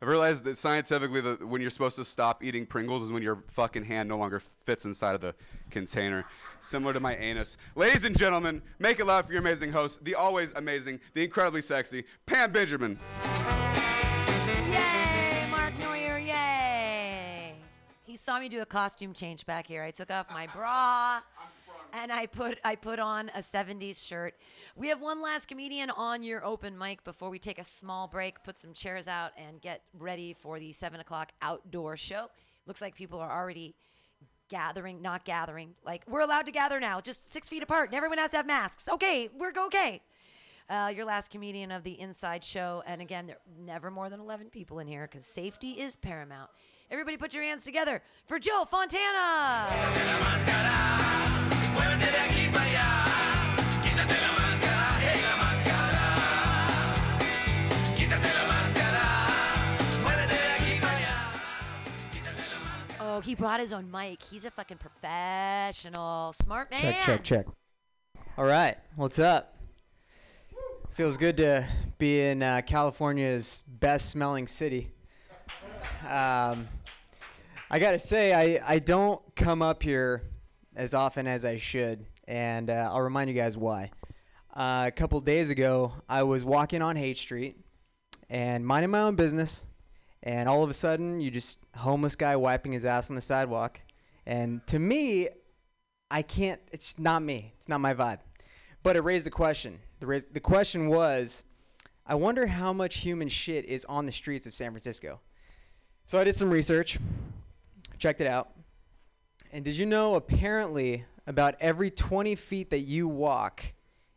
I've realized that scientifically, that when you're supposed to stop eating Pringles is when your fucking hand no longer fits inside of the container. Similar to my anus. Ladies and gentlemen, make it loud for your amazing host, the always amazing, the incredibly sexy, Pam Benjamin. Yay, saw me do a costume change back here. I took off my bra. and I put I put on a 70s shirt. We have one last comedian on your open mic before we take a small break, put some chairs out, and get ready for the seven o'clock outdoor show. Looks like people are already gathering, not gathering. Like we're allowed to gather now, just six feet apart, and everyone has to have masks. Okay, we're okay. Uh, your last comedian of the Inside Show, and again, there never more than 11 people in here because safety is paramount. Everybody, put your hands together for Joe Fontana. Oh, he brought his own mic. He's a fucking professional, smart man. Check, check, check. All right, what's up? Feels good to be in uh, California's best smelling city. Um, I gotta say, I, I don't come up here as often as I should, and uh, I'll remind you guys why. Uh, a couple days ago, I was walking on Haight Street and minding my own business, and all of a sudden, you just homeless guy wiping his ass on the sidewalk, and to me, I can't. It's not me. It's not my vibe. But it raised the question. The the question was, I wonder how much human shit is on the streets of San Francisco. So I did some research, checked it out, and did you know apparently about every 20 feet that you walk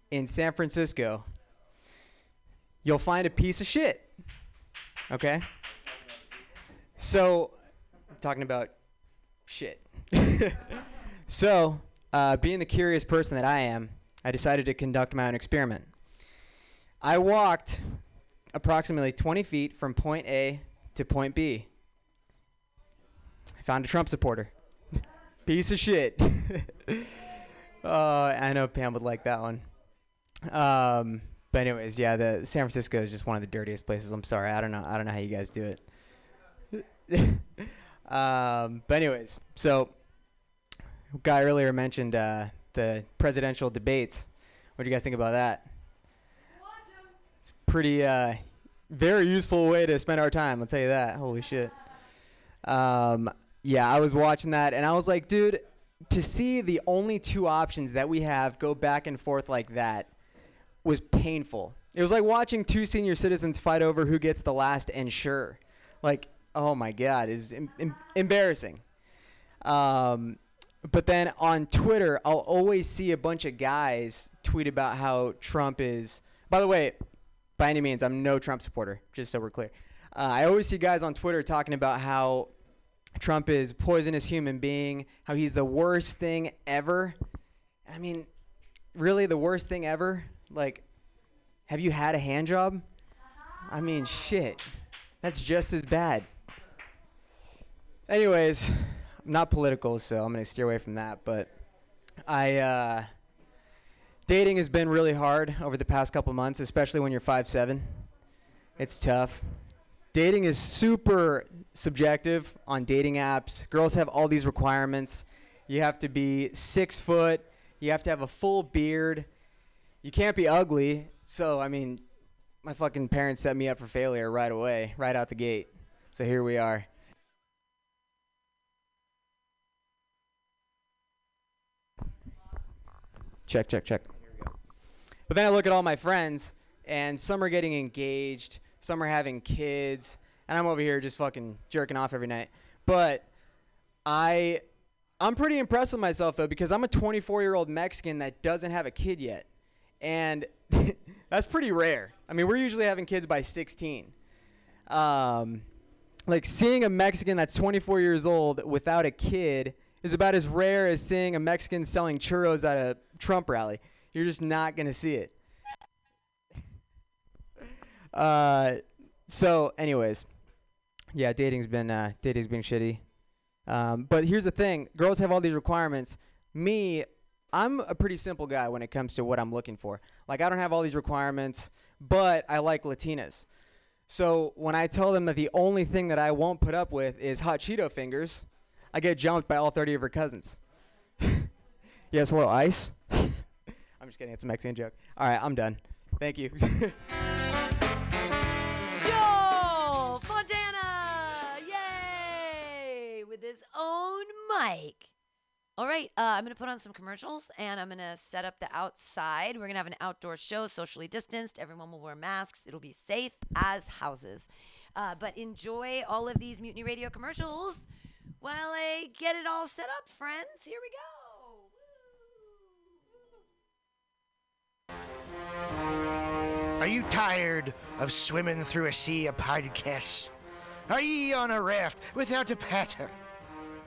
in San Francisco, you'll find a piece of shit. Okay? So, talking about shit. so, uh, being the curious person that I am, I decided to conduct my own experiment. I walked approximately 20 feet from point A to point B. Found a Trump supporter. Piece of shit. uh, I know Pam would like that one. Um, but anyways, yeah, the San Francisco is just one of the dirtiest places. I'm sorry, I don't know. I don't know how you guys do it. um, but anyways, so guy earlier mentioned uh, the presidential debates. What do you guys think about that? It's pretty, uh, very useful way to spend our time. I'll tell you that. Holy shit. Um, yeah, I was watching that and I was like, dude, to see the only two options that we have go back and forth like that was painful. It was like watching two senior citizens fight over who gets the last ensure. Like, oh my god, it was em- em- embarrassing. Um, but then on Twitter, I'll always see a bunch of guys tweet about how Trump is. By the way, by any means, I'm no Trump supporter, just so we're clear. Uh, I always see guys on Twitter talking about how Trump is poisonous human being, how he's the worst thing ever. I mean, really, the worst thing ever? Like, have you had a hand job? I mean, shit. That's just as bad. Anyways, I'm not political, so I'm going to steer away from that. But I, uh, dating has been really hard over the past couple months, especially when you're 5'7. It's tough. Dating is super subjective on dating apps. Girls have all these requirements. You have to be six foot. You have to have a full beard. You can't be ugly. So, I mean, my fucking parents set me up for failure right away, right out the gate. So here we are. Check, check, check. But then I look at all my friends, and some are getting engaged, some are having kids, and I'm over here just fucking jerking off every night. But I, I'm pretty impressed with myself though because I'm a 24 year old Mexican that doesn't have a kid yet, and that's pretty rare. I mean, we're usually having kids by 16. Um, like seeing a Mexican that's 24 years old without a kid is about as rare as seeing a Mexican selling churros at a Trump rally. You're just not gonna see it. Uh, so, anyways, yeah, dating's been uh, dating's been shitty. Um, but here's the thing: girls have all these requirements. Me, I'm a pretty simple guy when it comes to what I'm looking for. Like, I don't have all these requirements, but I like Latinas. So when I tell them that the only thing that I won't put up with is hot Cheeto fingers, I get jumped by all 30 of her cousins. yes, hello, ice. I'm just kidding. It's a Mexican joke. All right, I'm done. Thank you. own mic. All right, uh, I'm going to put on some commercials and I'm going to set up the outside. We're going to have an outdoor show, socially distanced. Everyone will wear masks. It'll be safe as houses. Uh, but enjoy all of these Mutiny Radio commercials while I get it all set up, friends. Here we go. Are you tired of swimming through a sea of podcasts? Are ye on a raft without a paddle?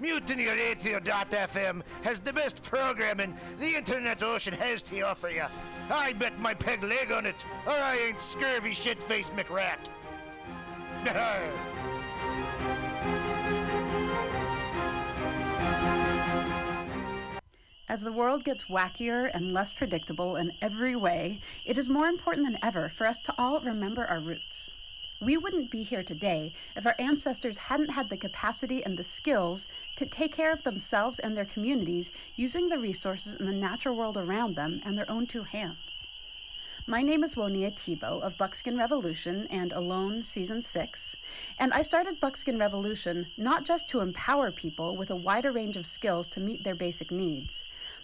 MutinyRadio.fm has the best programming the internet ocean has to offer you. I bet my peg leg on it, or I ain't scurvy shit-faced McRat. As the world gets wackier and less predictable in every way, it is more important than ever for us to all remember our roots. We wouldn't be here today if our ancestors hadn't had the capacity and the skills to take care of themselves and their communities using the resources in the natural world around them and their own two hands. My name is Woniya Thibeault of Buckskin Revolution and Alone Season 6, and I started Buckskin Revolution not just to empower people with a wider range of skills to meet their basic needs,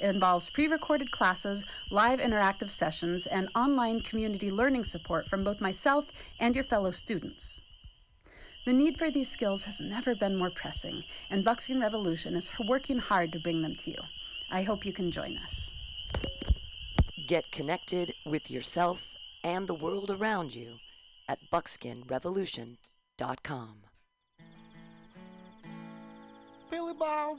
It involves pre recorded classes, live interactive sessions, and online community learning support from both myself and your fellow students. The need for these skills has never been more pressing, and Buckskin Revolution is working hard to bring them to you. I hope you can join us. Get connected with yourself and the world around you at buckskinrevolution.com. Billy Bob,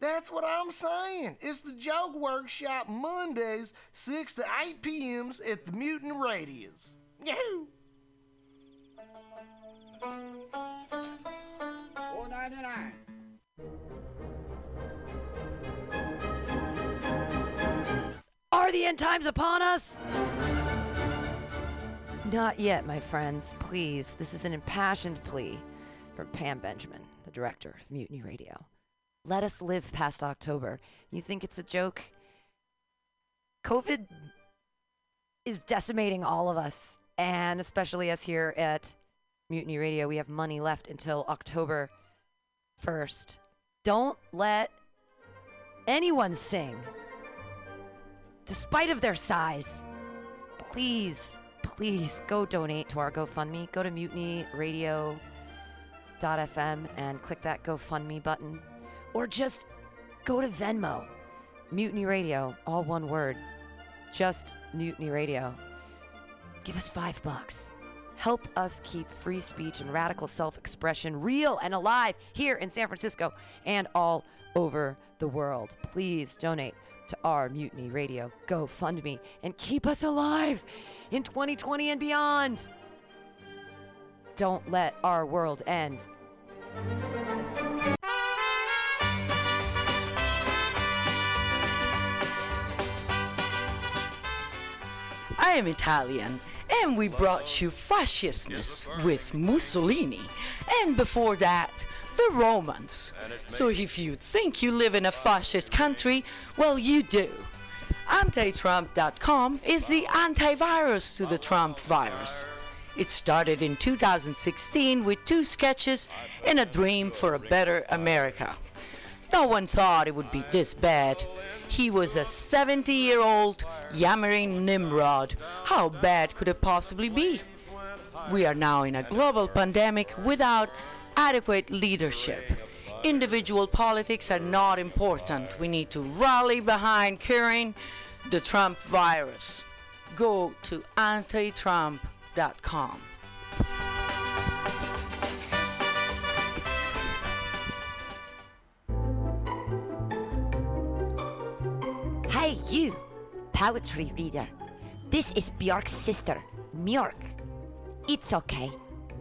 That's what I'm saying. It's the Joke Workshop Mondays, 6 to 8 p.m.s at the Mutant Radius. Yahoo! Four ninety nine. Are the end times upon us? Not yet, my friends. Please, this is an impassioned plea from Pam Benjamin, the director of Mutiny Radio. Let us live past October. You think it's a joke? COVID is decimating all of us, and especially us here at Mutiny Radio. We have money left until October 1st. Don't let anyone sing, despite of their size. Please, please go donate to our GoFundMe. Go to mutinyradio.fm and click that GoFundMe button. Or just go to Venmo. Mutiny Radio, all one word. Just Mutiny Radio. Give us five bucks. Help us keep free speech and radical self expression real and alive here in San Francisco and all over the world. Please donate to our Mutiny Radio GoFundMe and keep us alive in 2020 and beyond. don't let our world end. I am Italian, and we brought you fascismus with Mussolini, and before that, the Romans. So if you think you live in a fascist country, well, you do. Antitrump.com is the antivirus to the Trump virus. It started in 2016 with two sketches and a dream for a better America. No one thought it would be this bad. He was a 70 year old yammering Nimrod. How bad could it possibly be? We are now in a global pandemic without adequate leadership. Individual politics are not important. We need to rally behind curing the Trump virus. Go to antitrump.com. Hey, you, poetry reader. This is Bjork's sister, Mjork. It's okay.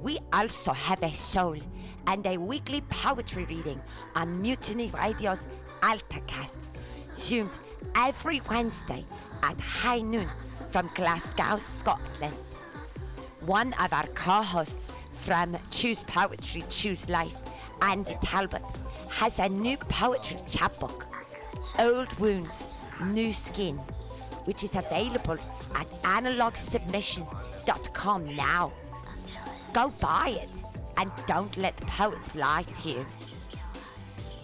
We also have a soul and a weekly poetry reading on Mutiny Radio's AltaCast, zoomed every Wednesday at high noon from Glasgow, Scotland. One of our co hosts from Choose Poetry, Choose Life, Andy Talbot, has a new poetry chapbook, Old Wounds, New Skin, which is available at analogsubmission.com now. Go buy it and don't let the poets lie to you.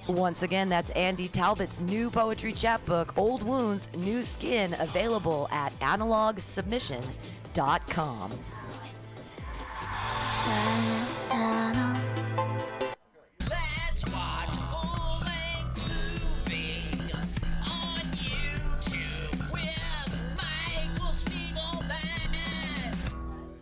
Once again, that's Andy Talbot's new poetry chapbook, Old Wounds, New Skin, available at analogsubmission.com. Let's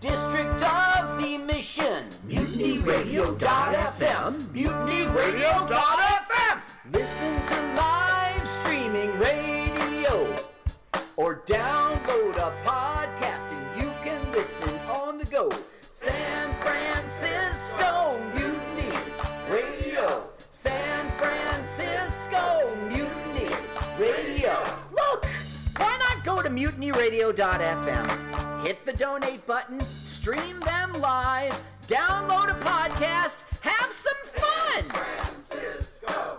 District of the Mission. MutinyRadio.fm. MutinyRadio.fm. Listen to live streaming radio or download a podcast and you can listen on the go. San Francisco Mutiny Radio. San Francisco Mutiny Radio. Look, why not go to mutinyradio.fm? Hit the donate button, stream them live, download a podcast, have some fun. Francisco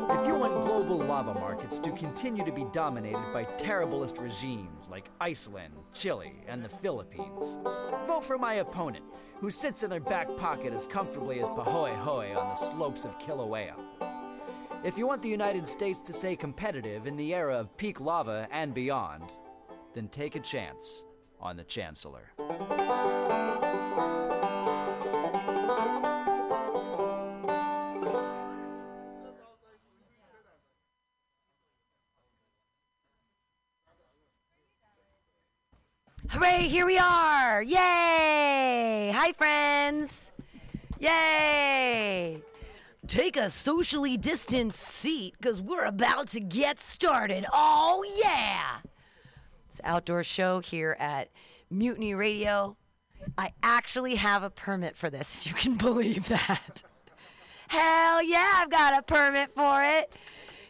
Global lava markets to continue to be dominated by terriblest regimes like Iceland, Chile, and the Philippines, vote for my opponent, who sits in their back pocket as comfortably as Pahoehoe on the slopes of Kilauea. If you want the United States to stay competitive in the era of peak lava and beyond, then take a chance on the Chancellor. Here we are! Yay! Hi, friends! Yay! Take a socially distanced seat because we're about to get started. Oh, yeah! It's an outdoor show here at Mutiny Radio. I actually have a permit for this, if you can believe that. Hell yeah, I've got a permit for it.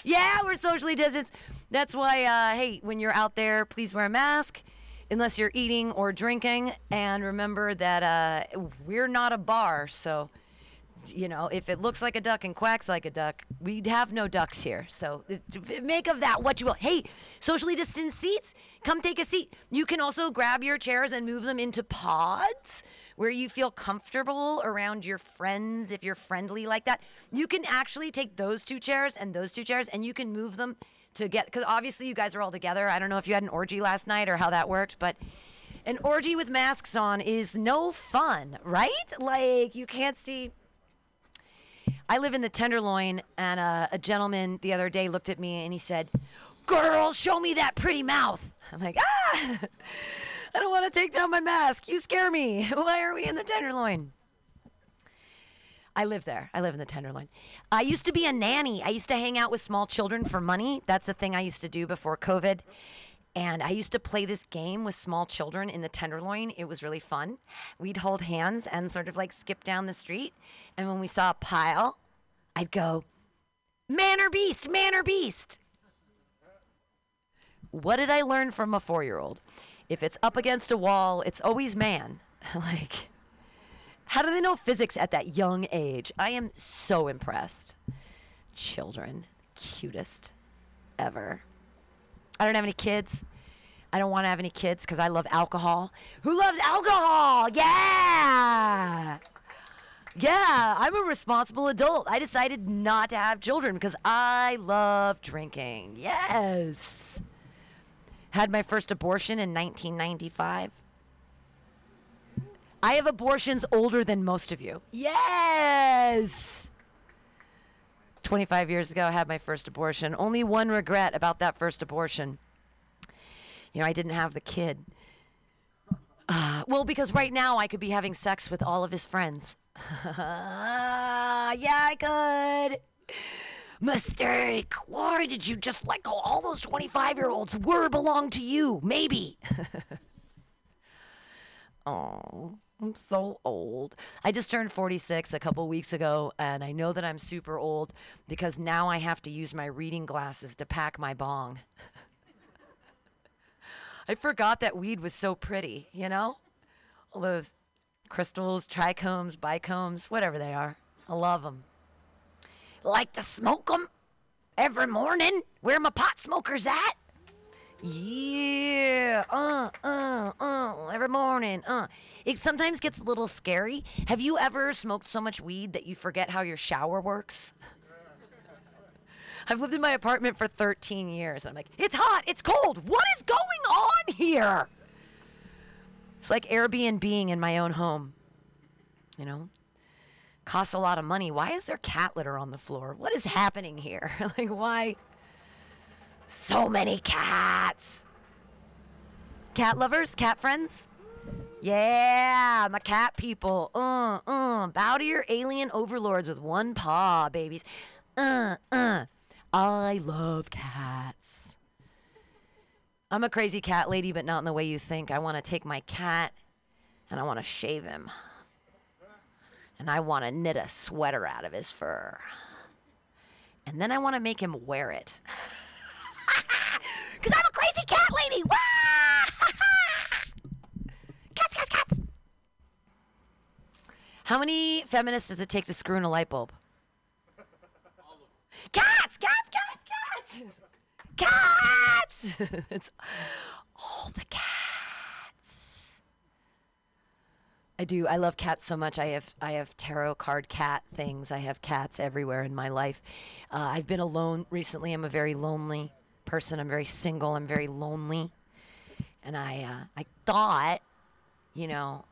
Yeah, we're socially distanced. That's why, uh, hey, when you're out there, please wear a mask unless you're eating or drinking. And remember that uh, we're not a bar, so you know if it looks like a duck and quacks like a duck, we'd have no ducks here. So make of that what you will. Hey, socially distanced seats, come take a seat. You can also grab your chairs and move them into pods where you feel comfortable around your friends if you're friendly like that. You can actually take those two chairs and those two chairs and you can move them to get because obviously you guys are all together. I don't know if you had an orgy last night or how that worked, but an orgy with masks on is no fun, right? Like you can't see. I live in the Tenderloin, and uh, a gentleman the other day looked at me and he said, "Girl, show me that pretty mouth." I'm like, ah, I don't want to take down my mask. You scare me. Why are we in the Tenderloin? I live there. I live in the Tenderloin. I used to be a nanny. I used to hang out with small children for money. That's the thing I used to do before COVID. And I used to play this game with small children in the Tenderloin. It was really fun. We'd hold hands and sort of like skip down the street. And when we saw a pile, I'd go, Man or beast, man or beast. What did I learn from a four year old? If it's up against a wall, it's always man. like, how do they know physics at that young age? I am so impressed. Children, cutest ever. I don't have any kids. I don't want to have any kids because I love alcohol. Who loves alcohol? Yeah. Yeah, I'm a responsible adult. I decided not to have children because I love drinking. Yes. Had my first abortion in 1995. I have abortions older than most of you. Yes. 25 years ago, I had my first abortion. Only one regret about that first abortion. You know, I didn't have the kid. Uh, well, because right now I could be having sex with all of his friends. yeah, I could. Mistake. Why did you just let go? All those 25 year olds were belong to you. Maybe. Oh, I'm so old. I just turned 46 a couple weeks ago, and I know that I'm super old because now I have to use my reading glasses to pack my bong. I forgot that weed was so pretty, you know? All those crystals, trichomes, bicomes, whatever they are. I love them. Like to smoke them every morning? Where my pot smokers at? Yeah, uh, uh, uh, every morning, uh. It sometimes gets a little scary. Have you ever smoked so much weed that you forget how your shower works? I've lived in my apartment for 13 years. And I'm like, it's hot, it's cold. What is going on here? It's like Airbnb in my own home. You know, costs a lot of money. Why is there cat litter on the floor? What is happening here? like, why? So many cats. Cat lovers, cat friends? Yeah, my cat people. Uh, uh. Bow to your alien overlords with one paw, babies. Uh, uh. I love cats. I'm a crazy cat lady, but not in the way you think. I want to take my cat and I want to shave him. And I want to knit a sweater out of his fur. And then I want to make him wear it. Because I'm a crazy cat lady. Cats, cats, cats. How many feminists does it take to screw in a light bulb? Cats, cats, cats, cats. Cats. it's all the cats. I do. I love cats so much. I have I have tarot card cat things. I have cats everywhere in my life. Uh, I've been alone recently. I'm a very lonely person. I'm very single. I'm very lonely. And I uh, I thought, you know,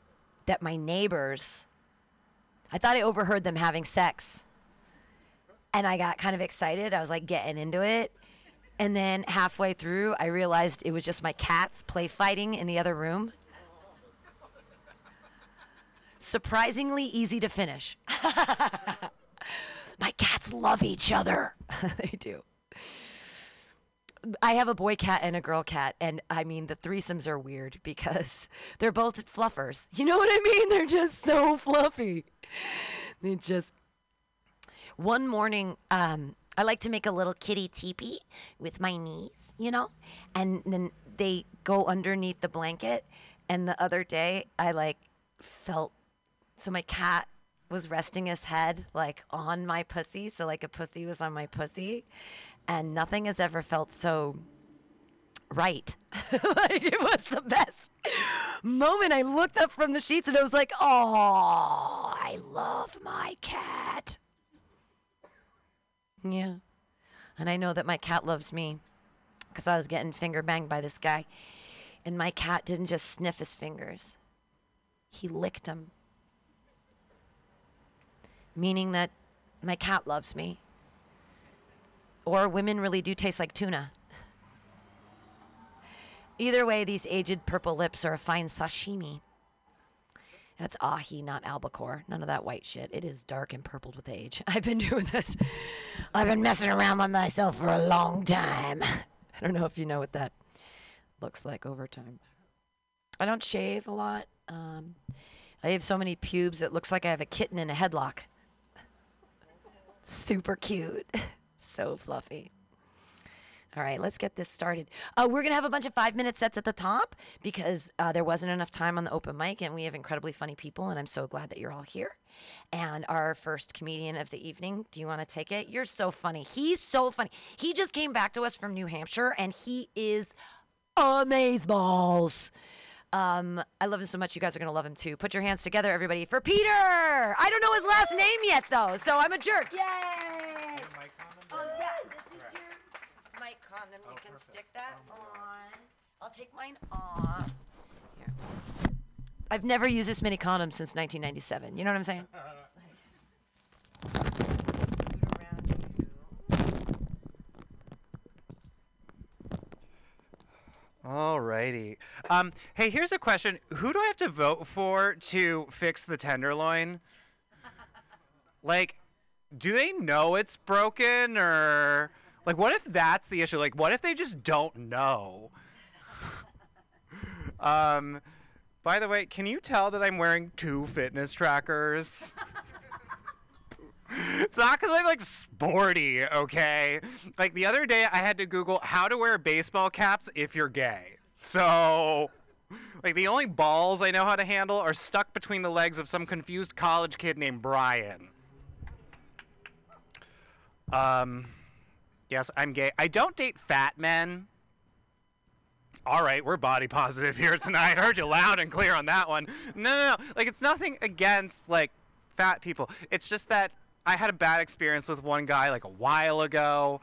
that my neighbors. I thought I overheard them having sex. And I got kind of excited. I was like getting into it. And then halfway through, I realized it was just my cats play fighting in the other room. Surprisingly easy to finish. my cats love each other. they do. I have a boy cat and a girl cat, and I mean, the threesomes are weird because they're both fluffers. You know what I mean? They're just so fluffy. They just. One morning, um, I like to make a little kitty teepee with my knees, you know, and then they go underneath the blanket. And the other day, I like felt so my cat was resting his head like on my pussy, so like a pussy was on my pussy, and nothing has ever felt so right. like it was the best moment. I looked up from the sheets and I was like, "Oh, I love my cat." Yeah. And I know that my cat loves me because I was getting finger banged by this guy. And my cat didn't just sniff his fingers, he licked them. Meaning that my cat loves me. Or women really do taste like tuna. Either way, these aged purple lips are a fine sashimi. That's ahi, not albacore. None of that white shit. It is dark and purpled with age. I've been doing this. I've been messing around with myself for a long time. I don't know if you know what that looks like over time. I don't shave a lot. Um, I have so many pubes, it looks like I have a kitten in a headlock. Super cute. So fluffy. All right, let's get this started. Uh, we're going to have a bunch of five minute sets at the top because uh, there wasn't enough time on the open mic, and we have incredibly funny people, and I'm so glad that you're all here. And our first comedian of the evening, do you want to take it? You're so funny. He's so funny. He just came back to us from New Hampshire, and he is amazeballs. Um, I love him so much. You guys are gonna love him too. Put your hands together, everybody, for Peter. I don't know his last name yet, though, so I'm a jerk. Yay! Oh yeah, this is your mic condom. You can stick that on. I'll take mine off. I've never used this many condoms since 1997. You know what I'm saying? Alrighty. Um, hey, here's a question. Who do I have to vote for to fix the tenderloin? like, do they know it's broken or like what if that's the issue? Like what if they just don't know? um by the way, can you tell that I'm wearing two fitness trackers? it's not because I'm like sporty, okay? Like the other day, I had to Google how to wear baseball caps if you're gay. So, like the only balls I know how to handle are stuck between the legs of some confused college kid named Brian. Um, yes, I'm gay. I don't date fat men. All right, we're body positive here tonight. I heard you loud and clear on that one. No, no, no. Like, it's nothing against, like, fat people. It's just that I had a bad experience with one guy, like, a while ago.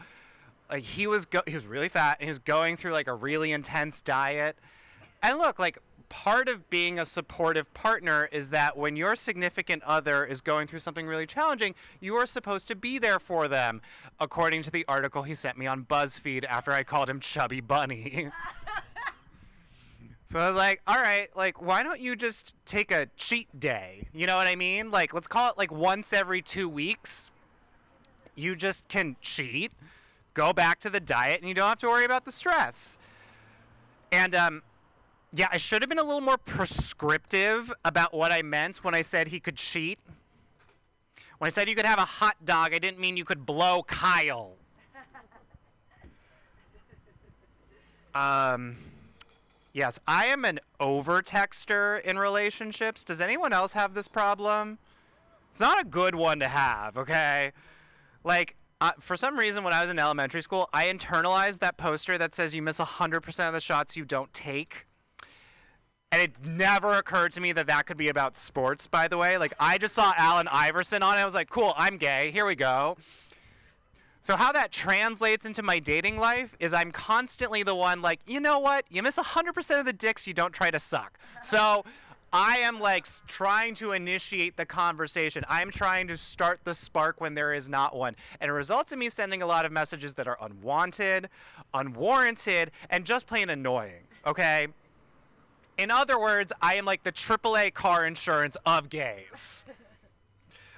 Like, he was, go- he was really fat, and he was going through, like, a really intense diet. And look, like, part of being a supportive partner is that when your significant other is going through something really challenging, you are supposed to be there for them, according to the article he sent me on BuzzFeed after I called him Chubby Bunny. so I was like, all right, like, why don't you just take a cheat day? You know what I mean? Like, let's call it like once every two weeks. You just can cheat go back to the diet and you don't have to worry about the stress. And um, yeah, I should have been a little more prescriptive about what I meant when I said he could cheat. When I said you could have a hot dog, I didn't mean you could blow Kyle. Um, yes, I am an over texter in relationships. Does anyone else have this problem? It's not a good one to have, okay? Like, uh, for some reason, when I was in elementary school, I internalized that poster that says you miss 100% of the shots you don't take. And it never occurred to me that that could be about sports, by the way. Like, I just saw Allen Iverson on it. I was like, cool, I'm gay. Here we go. So, how that translates into my dating life is I'm constantly the one, like, you know what? You miss 100% of the dicks you don't try to suck. So, I am like trying to initiate the conversation. I'm trying to start the spark when there is not one. And it results in me sending a lot of messages that are unwanted, unwarranted, and just plain annoying. Okay? In other words, I am like the AAA car insurance of gays.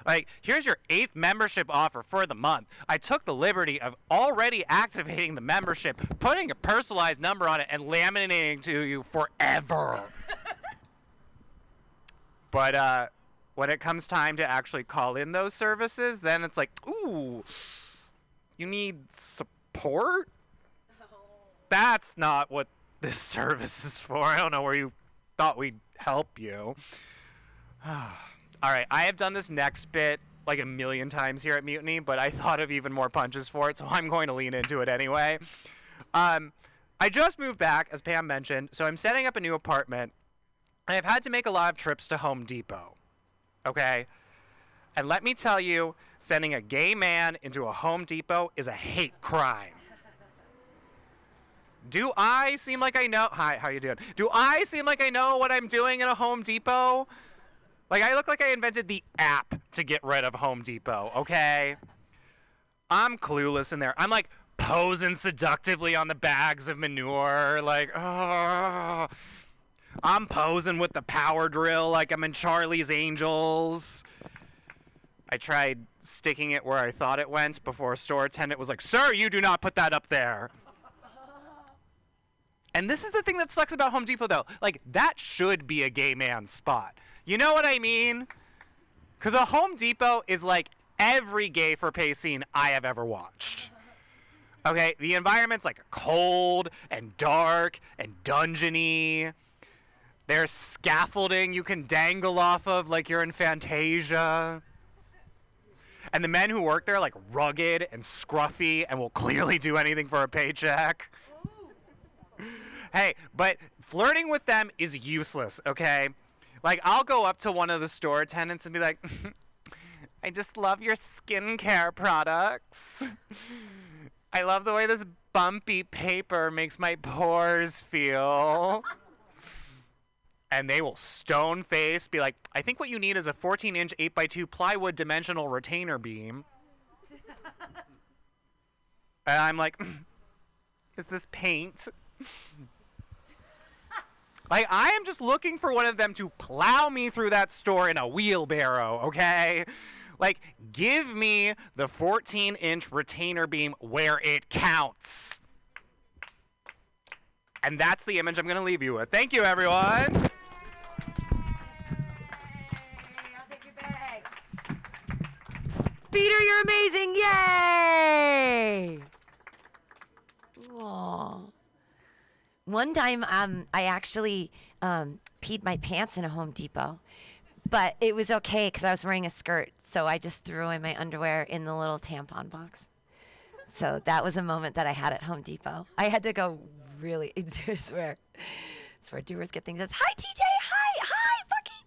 Like, here's your eighth membership offer for the month. I took the liberty of already activating the membership, putting a personalized number on it, and laminating to you forever. but uh, when it comes time to actually call in those services, then it's like, ooh, you need support? That's not what this service is for. I don't know where you thought we'd help you. All right, I have done this next bit like a million times here at Mutiny, but I thought of even more punches for it, so I'm going to lean into it anyway. Um, I just moved back, as Pam mentioned, so I'm setting up a new apartment, I've had to make a lot of trips to Home Depot. Okay? And let me tell you, sending a gay man into a Home Depot is a hate crime. Do I seem like I know? Hi, how you doing? Do I seem like I know what I'm doing in a Home Depot? Like I look like I invented the app to get rid of Home Depot, okay? I'm clueless in there. I'm like posing seductively on the bags of manure, like, oh. I'm posing with the power drill like I'm in Charlie's Angels. I tried sticking it where I thought it went before a store attendant was like, Sir, you do not put that up there. And this is the thing that sucks about Home Depot, though. Like, that should be a gay man's spot. You know what I mean? Because a Home Depot is like every gay for pay scene I have ever watched. Okay, the environment's like cold and dark and dungeony. There's scaffolding you can dangle off of like you're in Fantasia. And the men who work there are like rugged and scruffy and will clearly do anything for a paycheck. Hey, but flirting with them is useless, okay? Like, I'll go up to one of the store attendants and be like, I just love your skincare products. I love the way this bumpy paper makes my pores feel. and they will stone face be like, I think what you need is a 14 inch 8x2 plywood dimensional retainer beam. and I'm like, is this paint? Like, I am just looking for one of them to plow me through that store in a wheelbarrow, okay? Like, give me the 14 inch retainer beam where it counts. And that's the image I'm going to leave you with. Thank you, everyone. Peter, you're amazing! Yay! Aw. One time, um, I actually um, peed my pants in a Home Depot, but it was okay because I was wearing a skirt, so I just threw away my underwear in the little tampon box. So that was a moment that I had at Home Depot. I had to go really. It's where, it's where doers get things. It's hi TJ, hi, hi Bucky.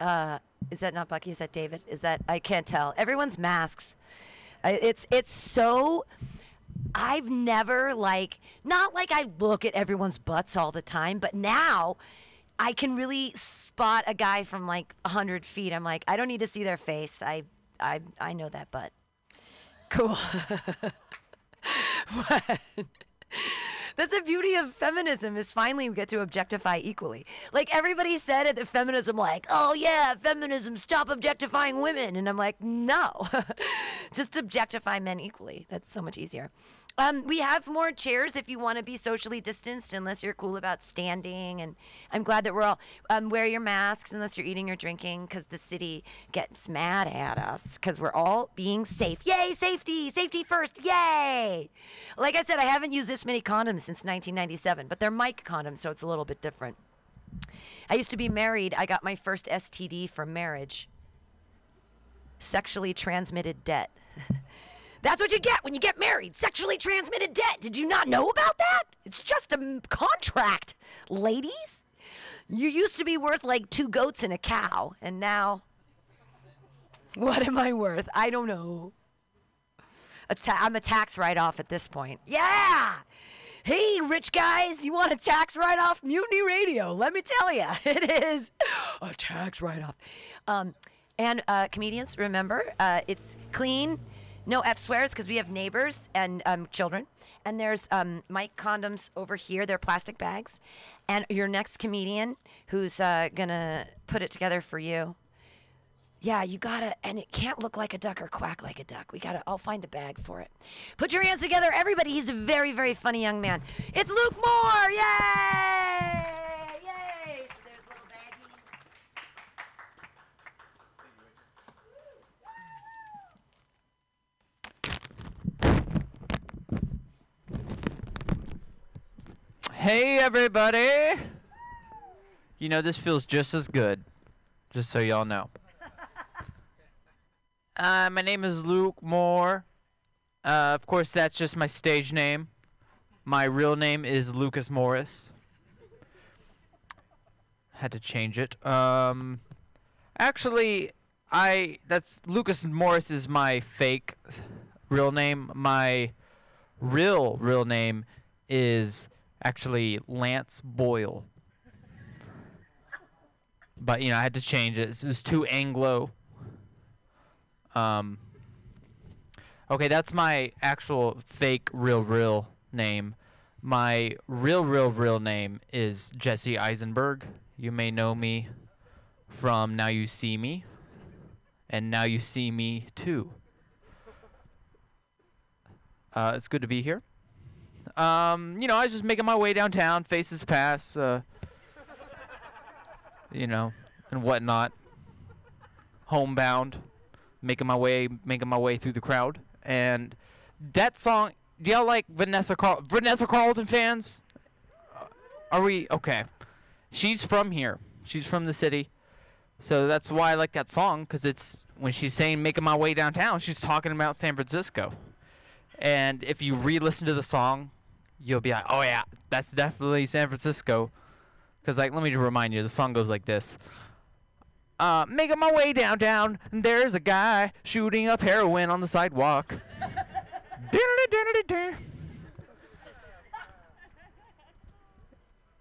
Uh, is that not Bucky? Is that David? Is that I can't tell. Everyone's masks. I, it's it's so. I've never like not like I look at everyone's butts all the time, but now I can really spot a guy from like hundred feet. I'm like, I don't need to see their face. I I I know that butt. Cool. That's the beauty of feminism is finally we get to objectify equally. Like everybody said at the feminism, like, oh yeah, feminism, stop objectifying women. And I'm like, no. Just objectify men equally. That's so much easier. Um, we have more chairs if you want to be socially distanced, unless you're cool about standing. And I'm glad that we're all um, wear your masks unless you're eating or drinking, because the city gets mad at us because we're all being safe. Yay, safety! Safety first! Yay! Like I said, I haven't used this many condoms since 1997, but they're mic condoms, so it's a little bit different. I used to be married. I got my first STD from marriage. Sexually transmitted debt. That's what you get when you get married. Sexually transmitted debt. Did you not know about that? It's just a contract, ladies. You used to be worth like two goats and a cow, and now what am I worth? I don't know. A ta- I'm a tax write off at this point. Yeah! Hey, rich guys, you want a tax write off? Mutiny Radio. Let me tell you, it is a tax write off. Um, and uh, comedians, remember, uh, it's clean, no F swears because we have neighbors and um, children. And there's um, mic condoms over here. They're plastic bags. And your next comedian who's uh, gonna put it together for you. Yeah, you gotta, and it can't look like a duck or quack like a duck. We gotta, I'll find a bag for it. Put your hands together, everybody. He's a very, very funny young man. It's Luke Moore! Yay! So there's little baggies. Hey, everybody! You know, this feels just as good, just so y'all know. Uh, my name is Luke Moore. Uh, of course, that's just my stage name. My real name is Lucas Morris. Had to change it. Um, actually, I that's Lucas Morris is my fake real name. My real real name is actually Lance Boyle. But you know, I had to change it. It was too Anglo. Um. Okay, that's my actual fake real real name. My real real real name is Jesse Eisenberg. You may know me from Now You See Me and Now You See Me Too. Uh, it's good to be here. Um, you know, I was just making my way downtown, Faces Pass, uh, you know, and whatnot. Homebound, making my way, making my way through the crowd, and that song. Do y'all like Vanessa Carl- Vanessa Carlton fans? Uh, Are we okay? She's from here. She's from the city, so that's why I like that song because it's when she's saying "making my way downtown," she's talking about San Francisco. And if you re-listen to the song, you'll be like, "Oh yeah, that's definitely San Francisco." Because like, let me just remind you, the song goes like this. Uh, making my way downtown, and there's a guy shooting up heroin on the sidewalk.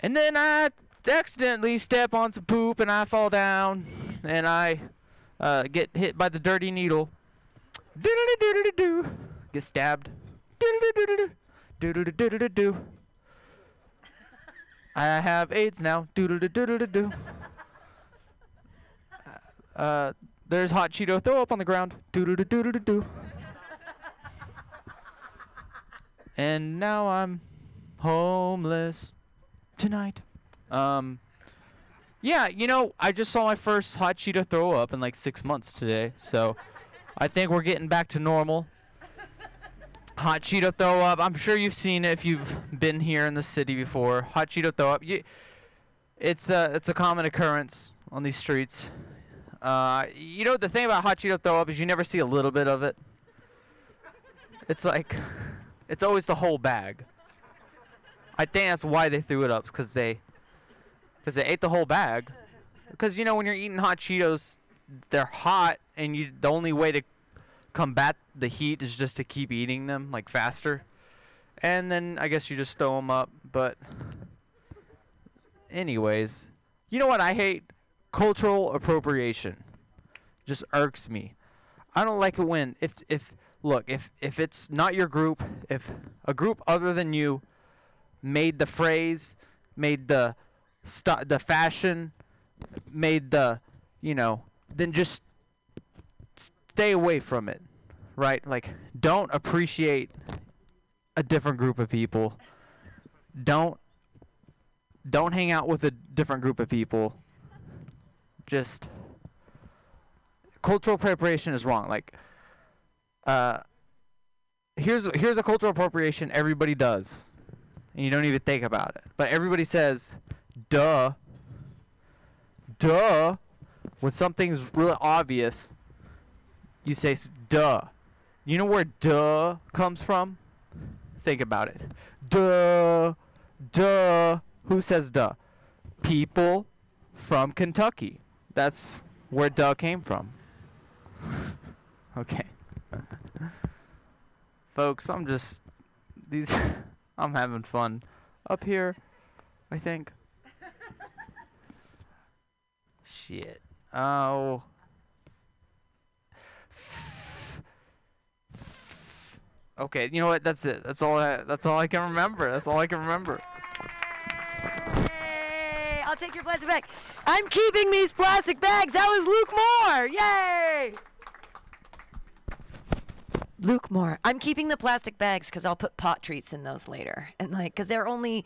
And then I accidentally step on some poop and I fall down and I uh, get hit by the dirty needle. Get stabbed. Diddly-diddly-doo. Doodle-doo-doodle-doo. I have AIDS now. Doodle-doo-doodle-doo. Uh, there's hot Cheeto throw up on the ground. Doodle-doo-doodle-doo. And now I'm homeless tonight. Um, yeah, you know, I just saw my first hot Cheeto throw up in like six months today, so I think we're getting back to normal. Hot Cheeto throw up. I'm sure you've seen it if you've been here in the city before. Hot Cheeto throw up. You, it's a it's a common occurrence on these streets. Uh, you know the thing about hot Cheeto throw up is you never see a little bit of it. It's like, it's always the whole bag. I think that's why they threw it up, because they, because they ate the whole bag. Because you know when you're eating hot Cheetos, they're hot, and you the only way to combat the heat is just to keep eating them like faster. And then I guess you just throw them up. But anyways, you know what I hate? Cultural appropriation. Just irks me. I don't like it when if if look if if it's not your group, if a group other than you made the phrase, made the st- the fashion, made the you know, then just stay away from it, right? Like, don't appreciate a different group of people. Don't don't hang out with a different group of people. Just cultural appropriation is wrong. Like, uh, here's here's a cultural appropriation everybody does, and you don't even think about it. But everybody says, "Duh." Duh. When something's really obvious, you say "duh." You know where "duh" comes from? Think about it. Duh. Duh. Who says "duh"? People from Kentucky. That's where "duh" came from. okay. Folks, I'm just these I'm having fun up here, I think. Shit. Oh. Okay, you know what? That's it. That's all I that's all I can remember. That's all I can remember. Yay! I'll take your plastic bag. I'm keeping these plastic bags. That was Luke Moore. Yay! Luke Moore. I'm keeping the plastic bags because I'll put pot treats in those later, and like because they're only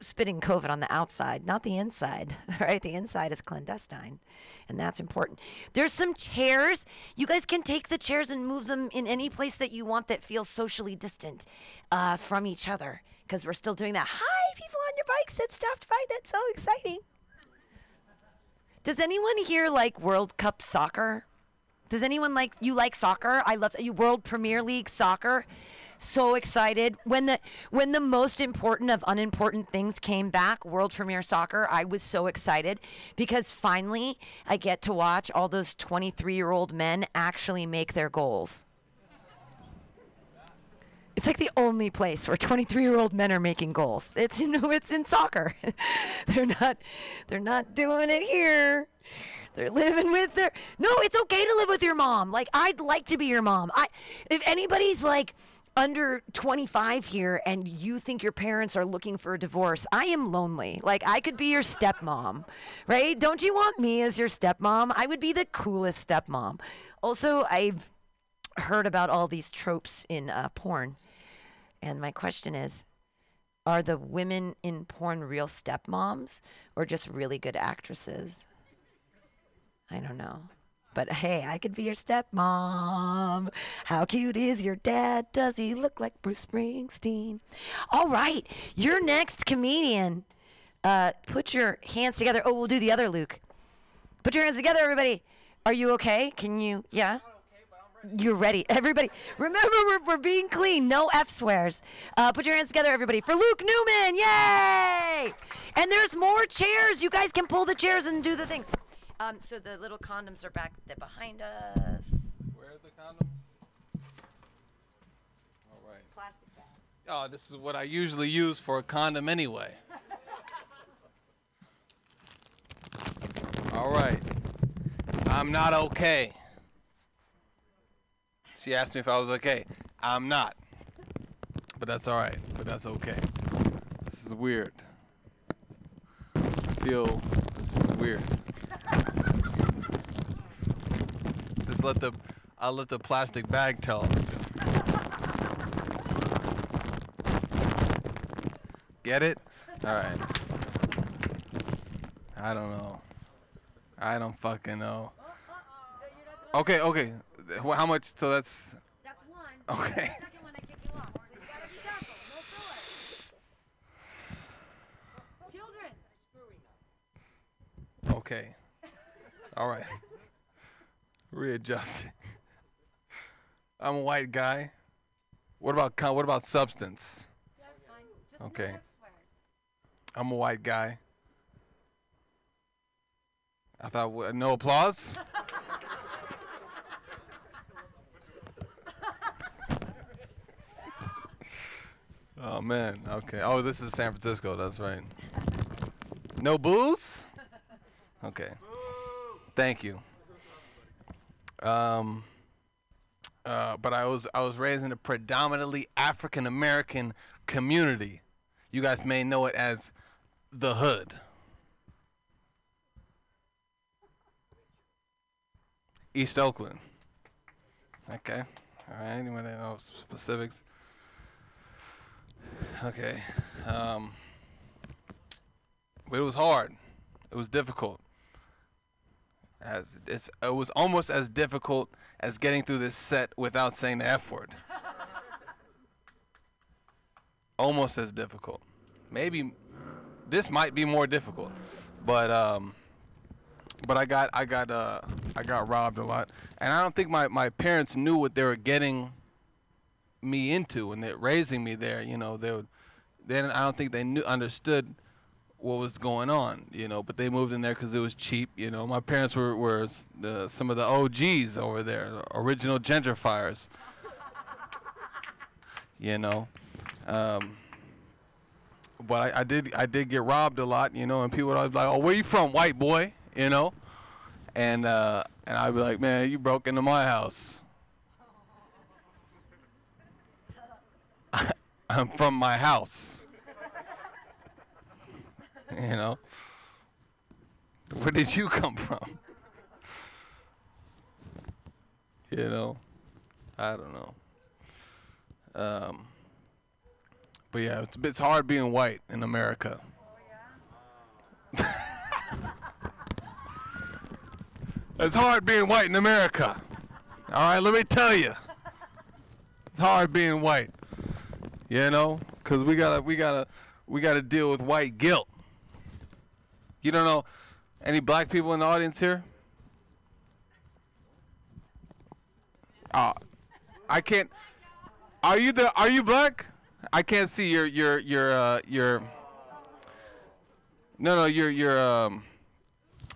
spitting COVID on the outside, not the inside. Right? The inside is clandestine, and that's important. There's some chairs. You guys can take the chairs and move them in any place that you want that feels socially distant uh, from each other because we're still doing that. Hi, people on your bikes that stopped by. That's so exciting. Does anyone here like World Cup soccer? Does anyone like you like soccer? I love you World Premier League soccer. So excited when the when the most important of unimportant things came back, World Premier Soccer. I was so excited because finally I get to watch all those 23-year-old men actually make their goals. It's like the only place where 23-year-old men are making goals. It's you know it's in soccer. they're not they're not doing it here. They're living with their No, it's okay to live with your mom. Like I'd like to be your mom. I if anybody's like under 25 here and you think your parents are looking for a divorce, I am lonely. Like I could be your stepmom, right? Don't you want me as your stepmom? I would be the coolest stepmom. Also, I've heard about all these tropes in uh, porn. And my question is are the women in porn real stepmoms or just really good actresses? I don't know. But hey, I could be your stepmom. How cute is your dad? Does he look like Bruce Springsteen? All right, your next comedian. Uh, put your hands together. Oh, we'll do the other Luke. Put your hands together, everybody. Are you okay? Can you? Yeah. You're ready. Everybody, remember we're, we're being clean. No F swears. Uh, put your hands together, everybody, for Luke Newman. Yay! And there's more chairs. You guys can pull the chairs and do the things. Um, so the little condoms are back there behind us. Where are the condoms? All right. Plastic bags. Oh, this is what I usually use for a condom anyway. All right. I'm not okay. She asked me if I was okay. I'm not. But that's all right. But that's okay. This is weird. I feel this is weird. Just let the I'll let the plastic bag tell. Get it? All right. I don't know. I don't fucking know. Okay, okay. How much? So that's. That's one. Okay. The second one I kick you off. So you gotta be careful. No Children. Okay. All right. Readjusting. I'm a white guy. What about con- what about substance? Okay. I'm a white guy. I thought w- no applause. oh man. Okay. Oh, this is San Francisco. That's right. No booze. Okay. Thank you. Um. Uh, but I was I was raised in a predominantly African American community. You guys may know it as the hood. East Oakland. Okay. All right. Anyone that knows specifics? Okay. Um. But it was hard. It was difficult. As it's it was almost as difficult as getting through this set without saying the F word. almost as difficult. Maybe this might be more difficult, but um, but I got I got uh I got robbed a lot, and I don't think my my parents knew what they were getting me into when they're raising me there. You know, they would, didn't, I don't think they knew understood what was going on. You know, but they moved in there because it was cheap. You know, my parents were were some of the OGs over there, original gentrifiers. you know, um, but I, I did I did get robbed a lot. You know, and people would always be like, "Oh, where you from, white boy?" You know, and uh, and I'd be like, "Man, you broke into my house." I'm from my house. you know? Where did you come from? you know? I don't know. Um, but yeah, it's, it's hard being white in America. it's hard being white in America. All right, let me tell you. It's hard being white. You know, cause we gotta, we gotta, we gotta deal with white guilt. You don't know any black people in the audience here? Uh, I can't. Are you the? Are you black? I can't see your your your uh your. No, no, your your um.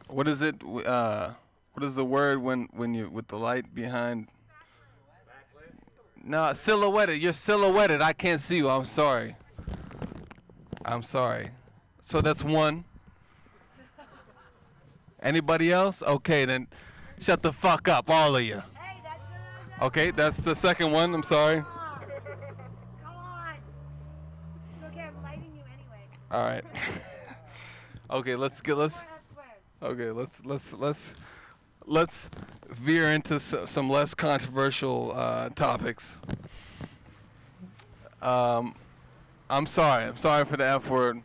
What is it? Uh, what is the word when when you with the light behind? No, silhouetted. You're silhouetted. I can't see you. I'm sorry. I'm sorry. So that's one. Anybody else? Okay, then shut the fuck up, all of you. Okay, that's the second one. I'm sorry. Come on. It's okay, I'm lighting you anyway. All right. okay, let's get let's. Okay, let's let's let's let's veer into s- some less controversial uh, topics. Um, I'm sorry. I'm sorry for the F word.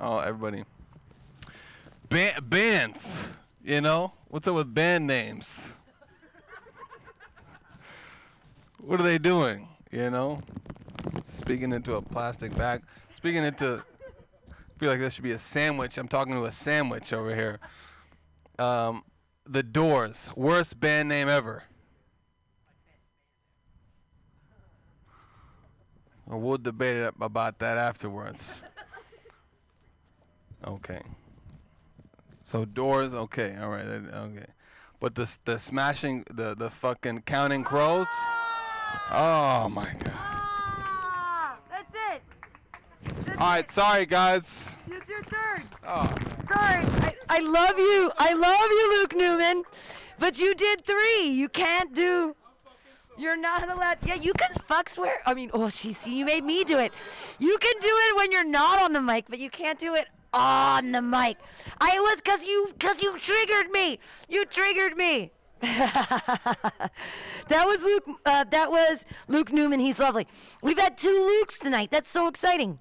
Oh, everybody. Ba- bands, you know, what's up with band names? What are they doing? You know, speaking into a plastic bag. Speaking into. I feel like there should be a sandwich. I'm talking to a sandwich over here. Um, the Doors, worst band name ever. We'll debate about that afterwards. Okay. So Doors, okay, all right, okay. But the the smashing, the the fucking Counting Crows. Oh my god. Ah, that's it. All right, sorry guys. It's your turn. Oh. Sorry. I, I love you. I love you, Luke Newman. But you did three. You can't do. You're not allowed. Yeah, you can fuck swear. I mean, oh, she see, you made me do it. You can do it when you're not on the mic, but you can't do it on the mic. I was cause you cause you triggered me. You triggered me. that was Luke. Uh, that was Luke Newman. He's lovely. We've had two Lukes tonight. That's so exciting.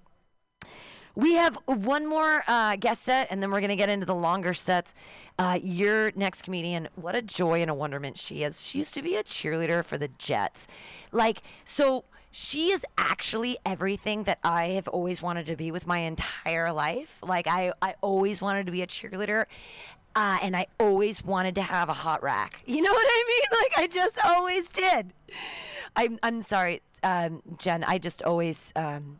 We have one more uh, guest set, and then we're going to get into the longer sets. Uh, your next comedian, what a joy and a wonderment she is. She used to be a cheerleader for the Jets. Like, so she is actually everything that I have always wanted to be with my entire life. Like, I, I always wanted to be a cheerleader. Uh, and I always wanted to have a hot rack. You know what I mean? Like I just always did. I'm I'm sorry, um, Jen. I just always um,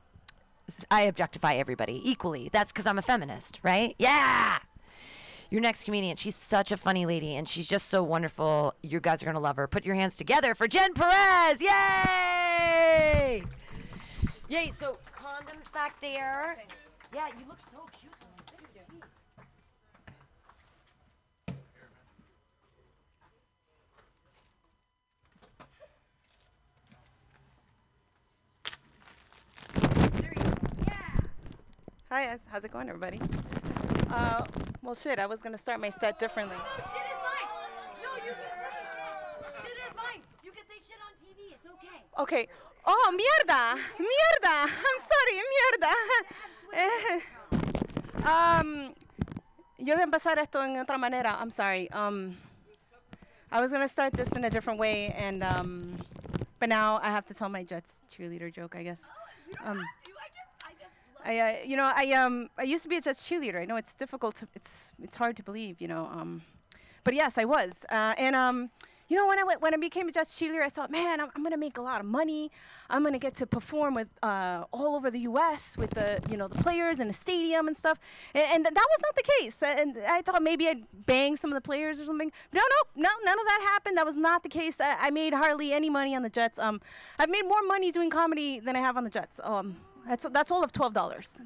I objectify everybody equally. That's because I'm a feminist, right? Yeah. Your next comedian, she's such a funny lady and she's just so wonderful. You guys are going to love her. Put your hands together for Jen Perez. Yay! Yay. So, condoms back there. Yeah, you look so cute. Hi. How's it going, everybody? Uh, well, shit, I was gonna start my set differently. Shit is mine. You can say shit on TV. It's okay. Okay. Oh, mierda. Mierda. I'm sorry, mierda. Eh, um, yo voy a empezar esto en otra manera. I'm sorry. Um, I was gonna start this in a different way, and um, but now I have to tell my Jets cheerleader joke, I guess. Um, I, uh, you know, I um, I used to be a Jets cheerleader. I know it's difficult to, it's, it's hard to believe, you know. Um, but yes, I was. Uh, and um, you know, when I went, when I became a Jets cheerleader, I thought, man, I'm, I'm gonna make a lot of money. I'm gonna get to perform with uh, all over the U.S. with the, you know, the players in the stadium and stuff. And, and th- that was not the case. And I thought maybe I'd bang some of the players or something. No, no, no, none of that happened. That was not the case. I, I made hardly any money on the Jets. Um, I've made more money doing comedy than I have on the Jets. Um, that's that's all of twelve dollars.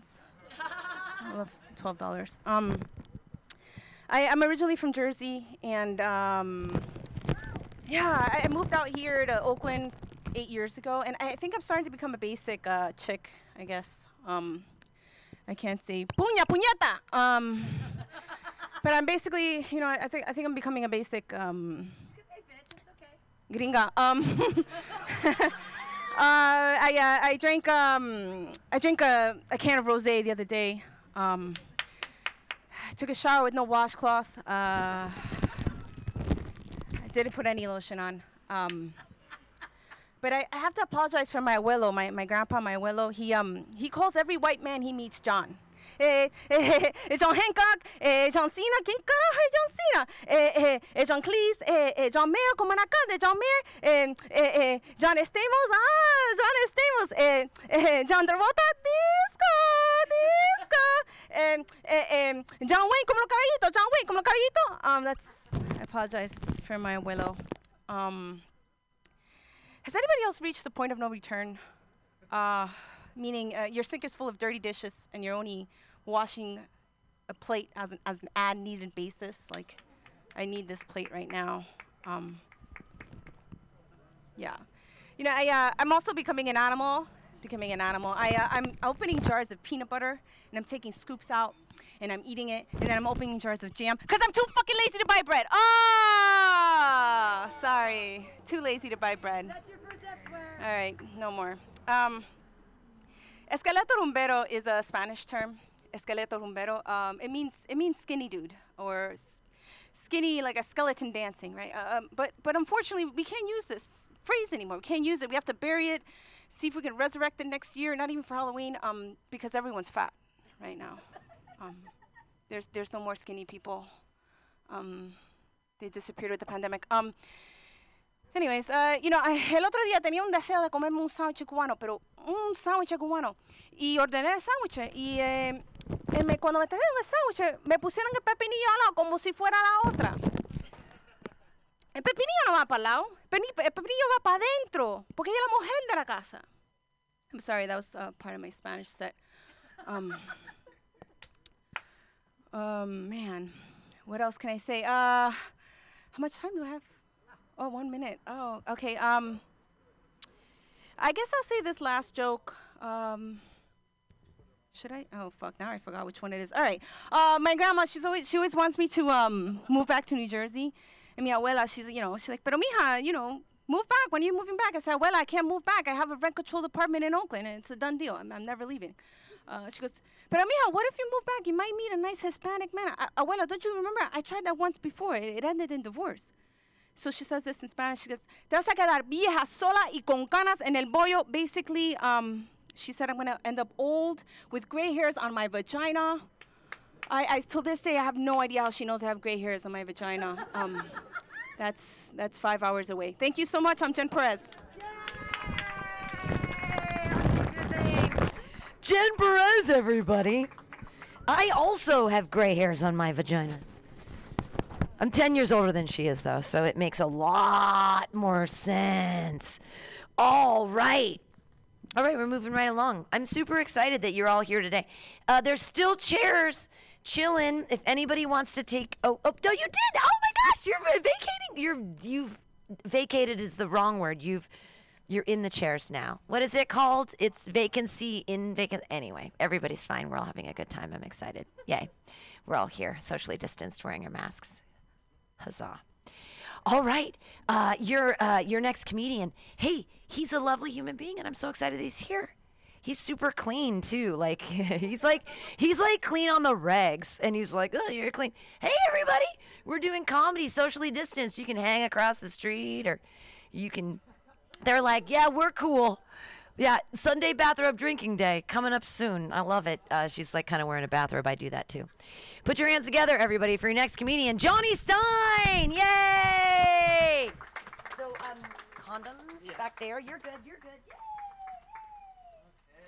all of twelve dollars. Um, I, I'm originally from Jersey, and um, yeah, I, moved out here to Oakland eight years ago, and I think I'm starting to become a basic uh, chick. I guess. Um, I can't say puña puñeta. Um, but I'm basically, you know, I, I think I think I'm becoming a basic um, gringa. Um, I uh, I drank um I drank a, a can of rosé the other day. Um, took a shower with no washcloth. Uh, I didn't put any lotion on. Um, but I, I have to apologize for my abuelo, my, my grandpa, my abuelo. He um he calls every white man he meets John. Eh, eh, eh, John Hancock, eh, John Cena, ¿quién carajo es John Cena? Eh, eh, eh, John Cleese, eh, eh, John Mayer, como en acá, de John Mayer, eh, eh, eh, John Stamos, ah, John Stamos, eh, eh, John Travolta, disco, disco, eh, eh, eh, John Wayne, como los caballitos, John Wayne, como los caballitos. Um, that's, I apologize for my abuelo. Um, has anybody else reached the point of no return? Uh, meaning uh, your sink is full of dirty dishes and you're only washing a plate as an, as an ad needed basis. Like, I need this plate right now. Um, yeah. You know, I, uh, I'm also becoming an animal. Becoming an animal. I, uh, I'm opening jars of peanut butter and I'm taking scoops out and I'm eating it and then I'm opening jars of jam because I'm too fucking lazy to buy bread. Ah, sorry. Too lazy to buy bread. All right, no more. Um, esqueleto rumbero is a Spanish term. Esqueleto rumbero. Um, it means it means skinny dude or skinny like a skeleton dancing, right? Uh, um, but but unfortunately, we can't use this phrase anymore. We can't use it. We have to bury it. See if we can resurrect it next year. Not even for Halloween, um, because everyone's fat right now. Um, there's there's no more skinny people. Um, they disappeared with the pandemic. Um, Anyways, uh, you know, I- el otro día tenía un deseo de comerme un sándwich cubano, pero un sándwich cubano. Y ordené el sándwich. Y eh, eh, me- cuando me trajeron el sándwich, me pusieron el pepinillo al lado como si fuera la otra. El pepinillo no va para el lado. El pepinillo va para adentro. Porque ella es la mujer de la casa. I'm sorry, that was uh, part of my Spanish set. Um, um, man, what else can I say? Uh, how much time do I have? Oh, one minute. Oh, okay. Um, I guess I'll say this last joke. Um, should I? Oh, fuck! Now I forgot which one it is. All right. Uh, my grandma, she's always she always wants me to um move back to New Jersey. And mi abuela, she's you know she's like, pero mija, you know, move back. When are you moving back? I said, well, I can't move back. I have a rent controlled apartment in Oakland, and it's a done deal. I'm, I'm never leaving. Uh, she goes, pero mija, what if you move back? You might meet a nice Hispanic man. I, abuela, don't you remember? I tried that once before. It, it ended in divorce. So she says this in Spanish. She goes, te vas a quedar vieja, sola y con canas en el bollo. Basically, um, she said I'm going to end up old with gray hairs on my vagina. I, I till this day I have no idea how she knows I have gray hairs on my vagina. Um, that's that's five hours away. Thank you so much. I'm Jen Perez. Jen Perez, everybody. I also have gray hairs on my vagina. I'm 10 years older than she is, though, so it makes a lot more sense. All right. All right, we're moving right along. I'm super excited that you're all here today. Uh, there's still chairs chilling. If anybody wants to take, oh, oh, no, you did. Oh my gosh, you're vacating. You're you've vacated is the wrong word. You've you're in the chairs now. What is it called? It's vacancy in vacant. Anyway, everybody's fine. We're all having a good time. I'm excited. Yay. We're all here, socially distanced, wearing our masks. Huzzah. All right, uh, your uh, your next comedian. Hey, he's a lovely human being, and I'm so excited he's here. He's super clean too. Like he's like he's like clean on the regs, and he's like, oh, you're clean. Hey, everybody, we're doing comedy, socially distanced. You can hang across the street, or you can. They're like, yeah, we're cool. Yeah, Sunday bathrobe drinking day coming up soon. I love it. Uh, she's like kind of wearing a bathrobe. I do that too. Put your hands together, everybody, for your next comedian, Johnny Stein. Yay! So, um, condoms back there. You're good. You're good. Yay.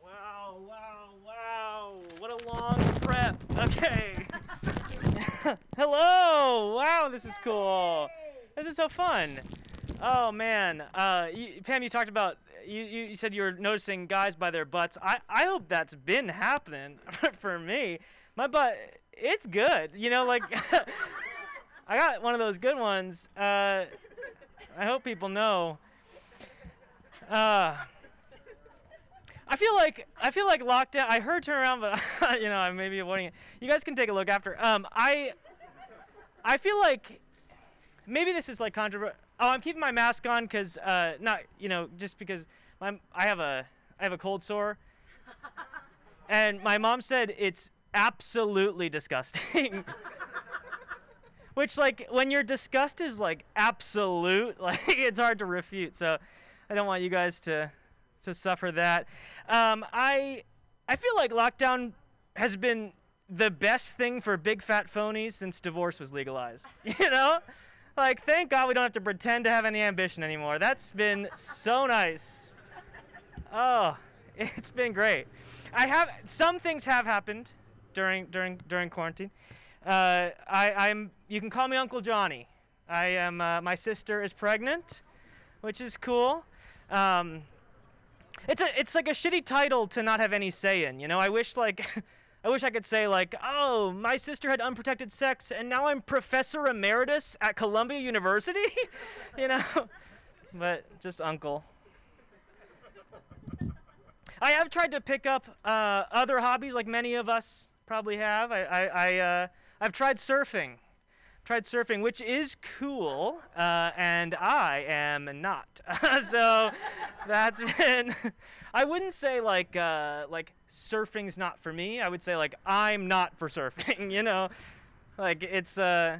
Wow, wow, wow. What a long prep. Okay. Hello. Wow, this is cool. This is so fun. Oh man, uh, you, Pam, you talked about you, you, said you were noticing guys by their butts. I, I hope that's been happening for me. My butt, it's good. You know, like I got one of those good ones. Uh, I hope people know. Uh, I feel like I feel like locked lockdown. I heard turn around, but you know I may be avoiding it. You guys can take a look after. Um, I I feel like maybe this is like controversial. Oh, I'm keeping my mask on because uh, not you know just because my I have a I have a cold sore, and my mom said it's absolutely disgusting. Which like when your disgust is like absolute, like it's hard to refute. So I don't want you guys to to suffer that. Um, I I feel like lockdown has been the best thing for big fat phonies since divorce was legalized. You know? Like thank God we don't have to pretend to have any ambition anymore. That's been so nice. Oh, it's been great. I have some things have happened during during during quarantine. Uh, I, I'm you can call me Uncle Johnny. I am uh, my sister is pregnant, which is cool. Um, it's a it's like a shitty title to not have any say in. You know, I wish like I wish I could say like, oh, my sister had unprotected sex and now I'm professor emeritus at Columbia University. you know, but just uncle. I have tried to pick up uh, other hobbies, like many of us probably have. I, I, I uh, I've tried surfing. Tried surfing, which is cool, uh, and I am not. so that's been. I wouldn't say like uh, like surfing's not for me. I would say like I'm not for surfing. You know, like it's uh,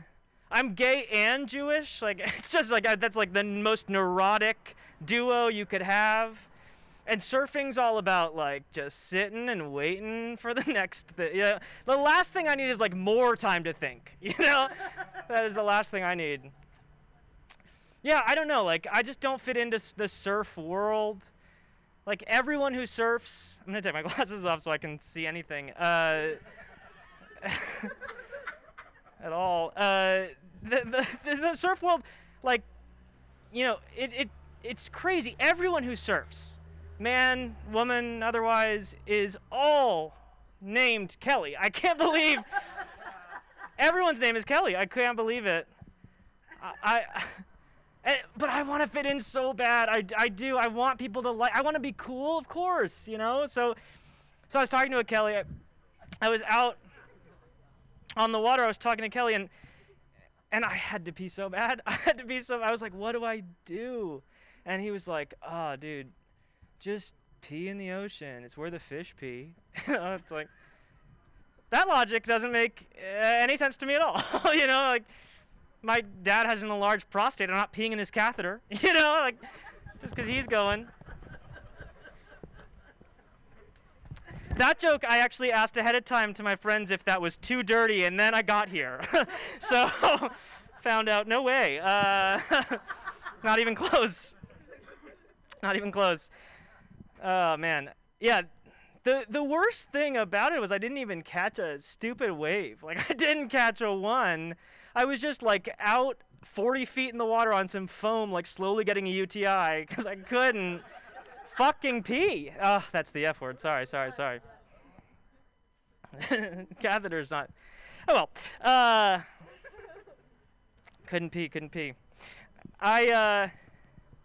I'm gay and Jewish. Like it's just like that's like the most neurotic duo you could have. And surfing's all about like just sitting and waiting for the next thing. Yeah, the last thing I need is like more time to think. You know, that is the last thing I need. Yeah, I don't know. Like I just don't fit into the surf world. Like everyone who surfs, I'm gonna take my glasses off so I can see anything. Uh, at all. Uh, the, the, the, surf world, like, you know, it, it it's crazy. Everyone who surfs, man, woman, otherwise, is all named Kelly. I can't believe everyone's name is Kelly. I can't believe it. I. I but I want to fit in so bad. I, I do. I want people to like. I want to be cool, of course. You know. So, so I was talking to Kelly. I, I was out on the water. I was talking to Kelly, and and I had to pee so bad. I had to pee so. I was like, "What do I do?" And he was like, "Oh, dude, just pee in the ocean. It's where the fish pee." it's like that logic doesn't make uh, any sense to me at all. you know, like my dad has an enlarged prostate. I'm not peeing in his catheter. You know, like just because he's going. That joke I actually asked ahead of time to my friends if that was too dirty, and then I got here. so found out no way. Uh, not even close. Not even close. Oh man, yeah. The the worst thing about it was I didn't even catch a stupid wave. Like I didn't catch a one. I was just like out 40 feet in the water on some foam, like slowly getting a UTI because I couldn't fucking pee. Oh, that's the F word. Sorry, sorry, sorry. Catheter's not. Oh well. Uh, couldn't pee. Couldn't pee. I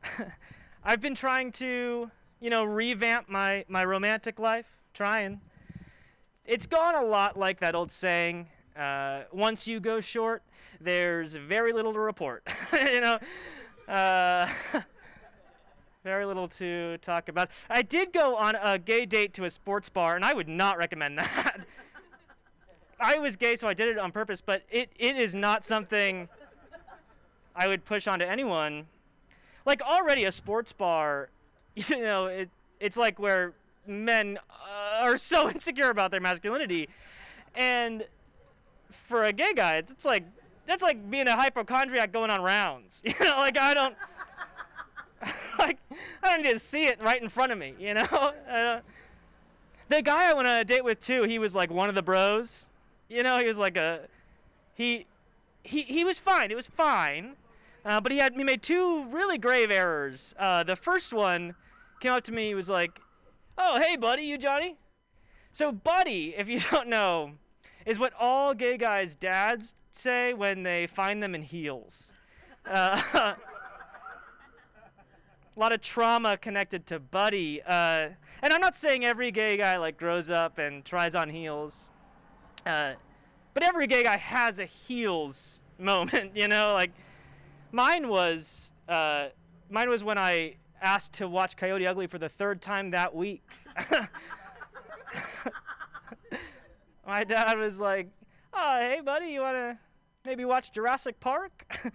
uh, I've been trying to, you know, revamp my my romantic life. Trying. It's gone a lot like that old saying. Uh, once you go short, there's very little to report. you know, uh, very little to talk about. I did go on a gay date to a sports bar, and I would not recommend that. I was gay, so I did it on purpose, but it, it is not something I would push onto anyone. Like already a sports bar, you know, it it's like where men uh, are so insecure about their masculinity, and for a gay guy, it's like that's like being a hypochondriac going on rounds. You know, like I don't like I don't to see it right in front of me. You know, the guy I went on a date with too, he was like one of the bros. You know, he was like a he he he was fine. It was fine. Uh, but he had he made two really grave errors. Uh, the first one came up to me. He was like, "Oh, hey, buddy, you Johnny?" So, buddy, if you don't know, is what all gay guys' dads say when they find them in heels. Uh, a lot of trauma connected to buddy. Uh, and I'm not saying every gay guy like grows up and tries on heels. Uh, but every gay guy has a heels moment, you know, like mine was uh, mine was when I asked to watch Coyote Ugly for the third time that week. My dad was like, "Oh, hey, buddy, you wanna maybe watch Jurassic Park?" and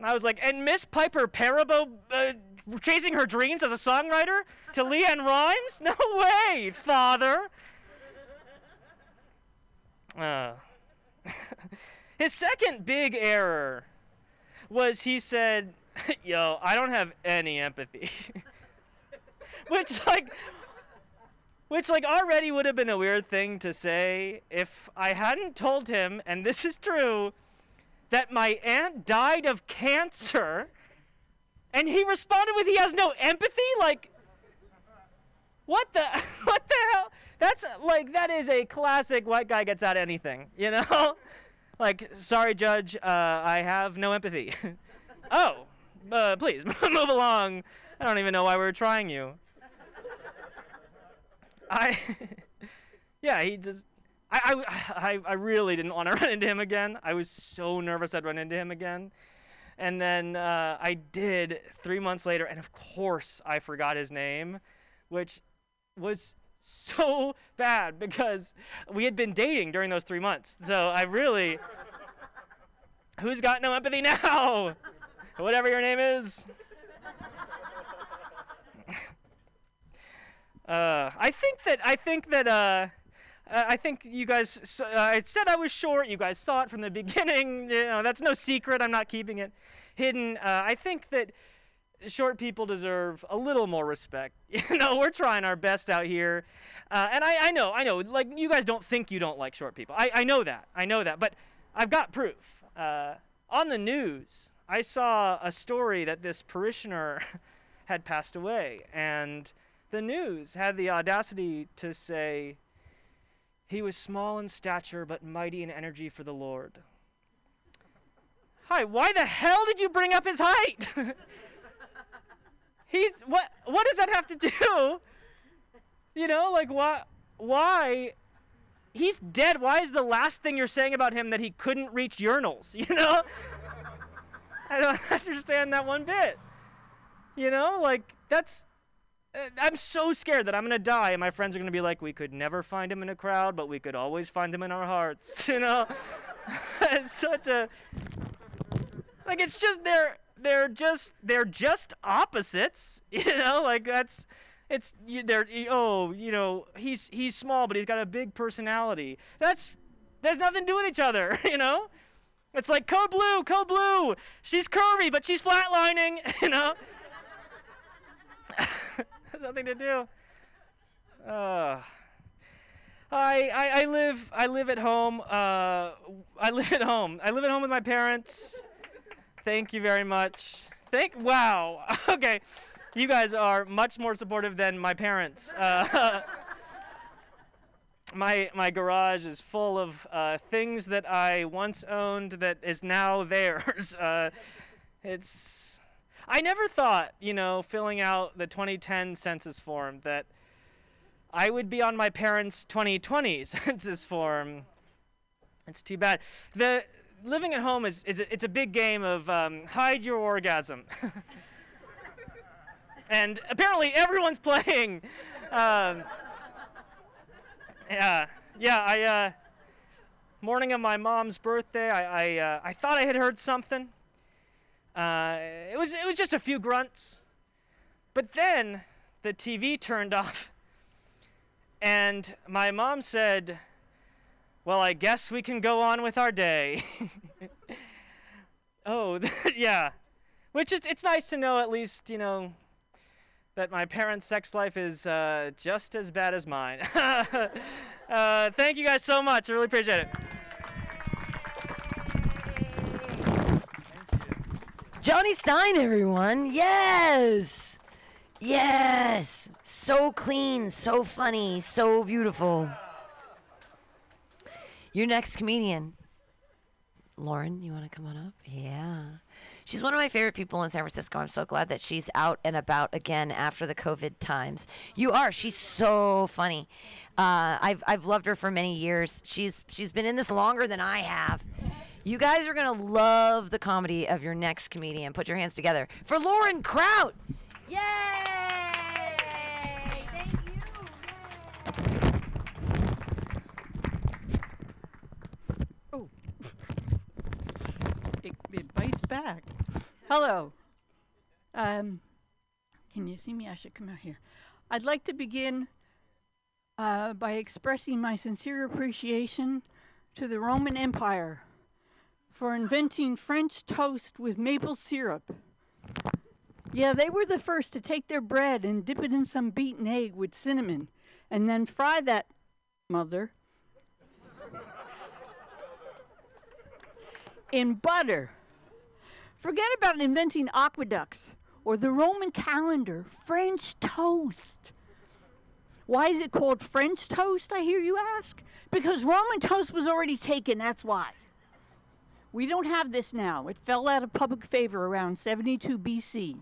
I was like, "And Miss Piper Perabo uh, chasing her dreams as a songwriter to LeAnn Rimes? No way, father." Uh, his second big error was he said, "Yo, I don't have any empathy," which like, which like already would have been a weird thing to say if I hadn't told him, and this is true, that my aunt died of cancer, and he responded with he has no empathy. Like, what the what the hell? That's like that is a classic white guy gets out of anything, you know? like, sorry, judge, uh, I have no empathy. oh, uh, please move along. I don't even know why we're trying you. I, yeah, he just, I, I, I, really didn't want to run into him again. I was so nervous I'd run into him again. And then uh, I did three months later, and of course I forgot his name, which was so bad because we had been dating during those three months. So I really. Who's got no empathy now? Whatever your name is. Uh, I think that I think that uh, uh, I think you guys. Uh, I said I was short. You guys saw it from the beginning. You know that's no secret. I'm not keeping it hidden. Uh, I think that short people deserve a little more respect. You know, we're trying our best out here. Uh, and I, I know, I know, like, you guys don't think you don't like short people. I, I know that. I know that. But I've got proof. On the news, I saw a story that this parishioner had passed away. And the news had the audacity to say, he was small in stature, but mighty in energy for the Lord. Hi, why the hell did you bring up his height? He's what? What does that have to do? You know, like why? Why? He's dead. Why is the last thing you're saying about him that he couldn't reach urinals? You know? I don't understand that one bit. You know, like that's. Uh, I'm so scared that I'm gonna die, and my friends are gonna be like, "We could never find him in a crowd, but we could always find him in our hearts." You know, it's such a like it's just they're they're just they're just opposites you know? Like that's it's you, they're oh you know he's he's small but he's got a big personality. That's there's nothing to do with each other you know? It's like code blue code blue she's curvy but she's flatlining you know nothing to do uh I, I, I live I live at home. Uh, I live at home. I live at home with my parents. Thank you very much. Thank wow. okay, you guys are much more supportive than my parents. Uh, my my garage is full of uh, things that I once owned that is now theirs. Uh, it's I never thought, you know, filling out the 2010 census form that I would be on my parents' 2020 census form. It's too bad. The living at home is, is a, it's a big game of um, hide your orgasm. and apparently everyone's playing. Um, yeah, yeah. I uh, morning of my mom's birthday, I I, uh, I thought I had heard something. Uh, it was it was just a few grunts, but then the TV turned off, and my mom said, "Well, I guess we can go on with our day." oh, yeah. Which is it's nice to know at least you know that my parents' sex life is uh, just as bad as mine. uh, thank you guys so much. I really appreciate it. Johnny Stein, everyone. Yes. Yes. So clean, so funny, so beautiful. Your next comedian. Lauren, you want to come on up? Yeah. She's one of my favorite people in San Francisco. I'm so glad that she's out and about again after the COVID times. You are. She's so funny. Uh, I've I've loved her for many years. She's she's been in this longer than I have. You guys are gonna love the comedy of your next comedian. Put your hands together for Lauren Kraut. Yay! Thank you. It, it bites back. Hello. Um, can you see me? I should come out here. I'd like to begin uh, by expressing my sincere appreciation to the Roman Empire for inventing French toast with maple syrup. Yeah, they were the first to take their bread and dip it in some beaten egg with cinnamon and then fry that mother in butter. Forget about inventing aqueducts or the Roman calendar, French toast. Why is it called French toast, I hear you ask? Because Roman toast was already taken, that's why. We don't have this now. It fell out of public favor around 72 BC.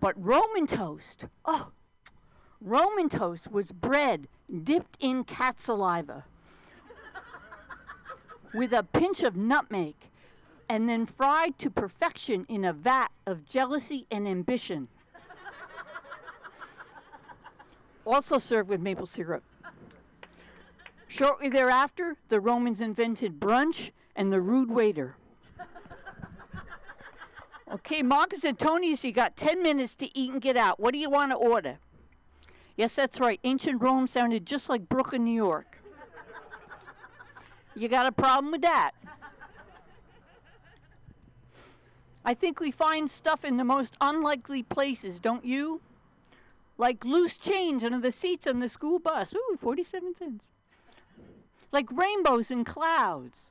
But Roman toast, oh, Roman toast was bread dipped in cat saliva with a pinch of nutmeg and then fried to perfection in a vat of jealousy and ambition. also served with maple syrup. Shortly thereafter, the Romans invented brunch and the rude waiter. Okay, Marcus Antonius, you got 10 minutes to eat and get out. What do you want to order? Yes, that's right. Ancient Rome sounded just like Brooklyn, New York. You got a problem with that? I think we find stuff in the most unlikely places, don't you? Like loose change under the seats on the school bus. Ooh, 47 cents. Like rainbows and clouds.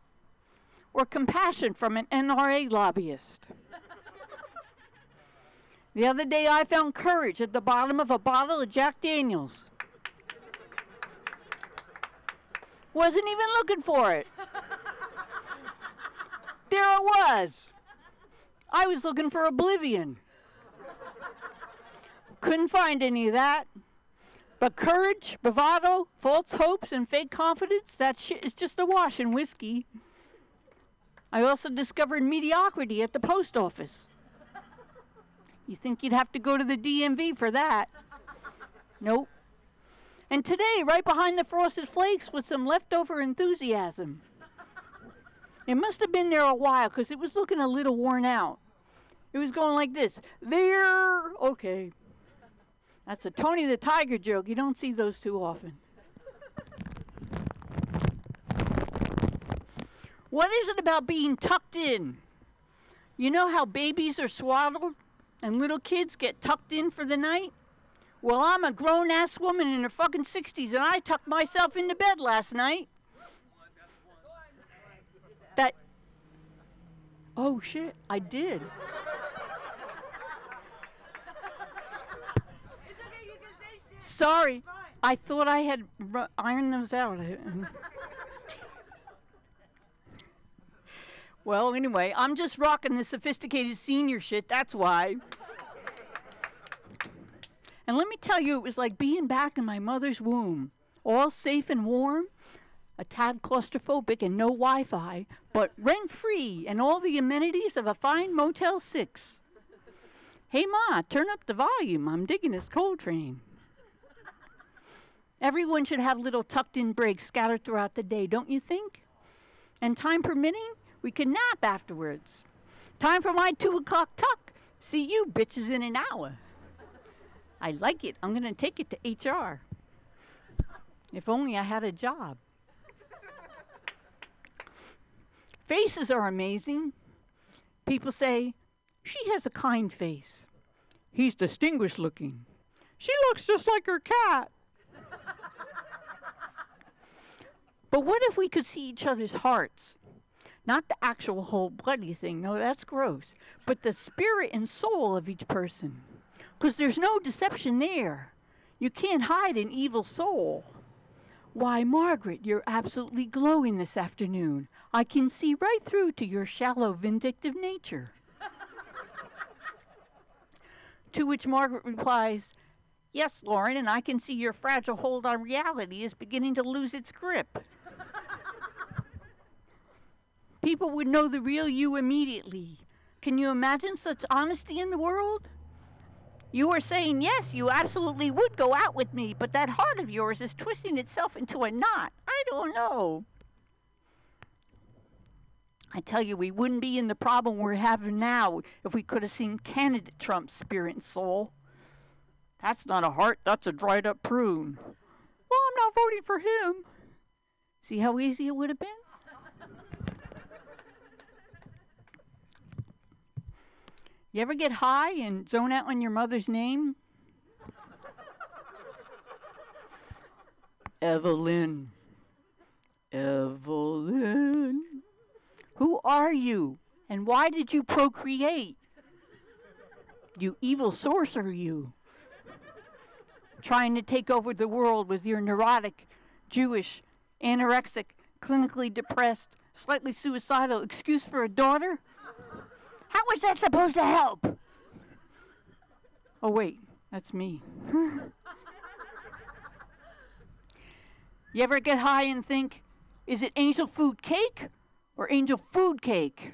Or compassion from an NRA lobbyist. The other day I found courage at the bottom of a bottle of Jack Daniels. Wasn't even looking for it. There it was. I was looking for oblivion. Couldn't find any of that. But courage, bravado, false hopes, and fake confidence, that shit is just a wash in whiskey. I also discovered mediocrity at the post office. You think you'd have to go to the DMV for that? Nope. And today, right behind the frosted flakes, was some leftover enthusiasm. It must have been there a while because it was looking a little worn out. It was going like this There, okay. That's a Tony the Tiger joke. You don't see those too often. What is it about being tucked in? You know how babies are swaddled and little kids get tucked in for the night? Well, I'm a grown ass woman in her fucking 60s and I tucked myself into bed last night. That. Oh shit, I did. Sorry, I thought I had ironed those out. well, anyway, I'm just rocking the sophisticated senior shit, that's why. And let me tell you, it was like being back in my mother's womb, all safe and warm. a tad claustrophobic and no Wi Fi, but rent free and all the amenities of a fine Motel 6. Hey, Ma, turn up the volume. I'm digging this Coltrane. Everyone should have little tucked in breaks scattered throughout the day, don't you think? And time permitting, we can nap afterwards. Time for my two o'clock tuck. See you bitches in an hour. I like it. I'm going to take it to HR. If only I had a job. Faces are amazing. People say, she has a kind face. He's distinguished looking. She looks just like her cat. but what if we could see each other's hearts? Not the actual whole bloody thing, no, that's gross, but the spirit and soul of each person. Because there's no deception there. You can't hide an evil soul. Why, Margaret, you're absolutely glowing this afternoon. I can see right through to your shallow, vindictive nature. to which Margaret replies, Yes, Lauren, and I can see your fragile hold on reality is beginning to lose its grip. People would know the real you immediately. Can you imagine such honesty in the world? You are saying, yes, you absolutely would go out with me, but that heart of yours is twisting itself into a knot. I don't know. I tell you, we wouldn't be in the problem we're having now if we could have seen candidate Trump's spirit and soul. That's not a heart, that's a dried up prune. Well, I'm not voting for him. See how easy it would have been? You ever get high and zone out on your mother's name? Evelyn. Evelyn. Who are you? And why did you procreate? You evil sorcerer, you. Trying to take over the world with your neurotic, Jewish, anorexic, clinically depressed, slightly suicidal excuse for a daughter? How was that supposed to help? Oh, wait, that's me. you ever get high and think, is it angel food cake or angel food cake?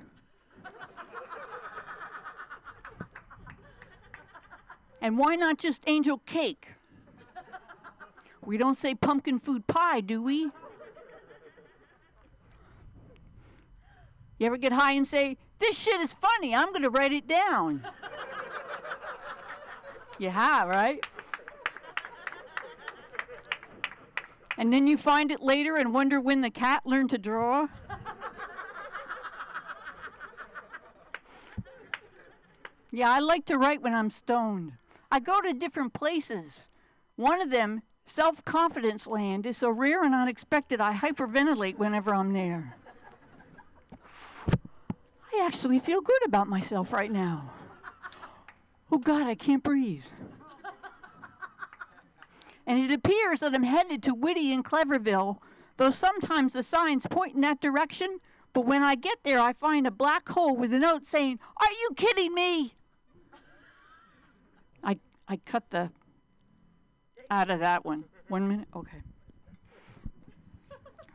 and why not just angel cake? We don't say pumpkin food pie, do we? You ever get high and say, This shit is funny, I'm going to write it down? you have, right? And then you find it later and wonder when the cat learned to draw? yeah, I like to write when I'm stoned. I go to different places. One of them, self confidence land, is so rare and unexpected I hyperventilate whenever I'm there. I actually feel good about myself right now. Oh God, I can't breathe. And it appears that I'm headed to Whitty and Cleverville, though sometimes the signs point in that direction. But when I get there, I find a black hole with a note saying, Are you kidding me? I, I cut the out of that one. One minute? Okay.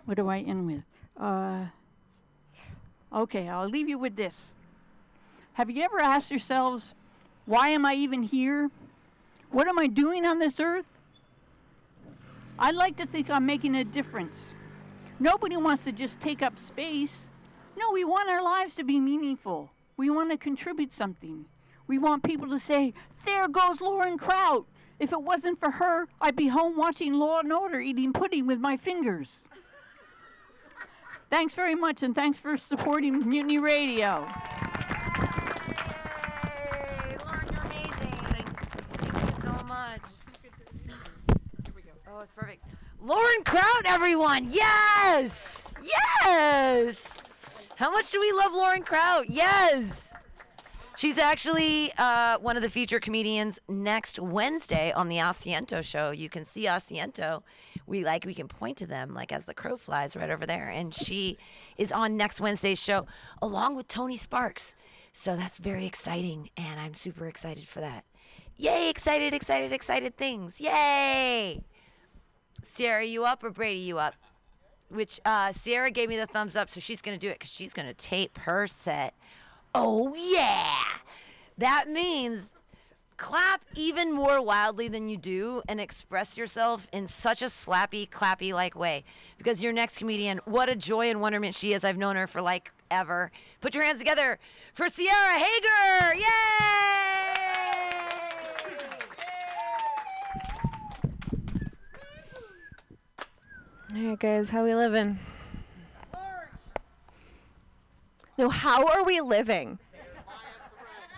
What do I end with? Uh, okay, I'll leave you with this. Have you ever asked yourselves, why am I even here? What am I doing on this earth? I like to think I'm making a difference. Nobody wants to just take up space. No, we want our lives to be meaningful. We want to contribute something. We want people to say, There goes Lauren Kraut. If it wasn't for her, I'd be home watching Law and Order eating pudding with my fingers. Thanks very much, and thanks for supporting Mutiny Radio. Lauren, amazing. Thank you so much. Oh, it's perfect. Lauren Kraut, everyone. Yes. Yes. How much do we love Lauren Kraut? Yes. She's actually uh, one of the feature comedians next Wednesday on the Asiento show. You can see Asiento. We like we can point to them like as the crow flies right over there, and she is on next Wednesday's show along with Tony Sparks. So that's very exciting, and I'm super excited for that. Yay! Excited, excited, excited things. Yay! Sierra, you up or Brady, you up? which uh, Sierra gave me the thumbs up, so she's to do it because she's to tape her set. Oh, yeah. That means clap even more wildly than you do and express yourself in such a slappy, clappy like way. Because your next comedian, what a joy and wonderment she is. I've known her for like ever. Put your hands together for Sierra Hager. Yay! All right, guys, how we living? No, how are we living?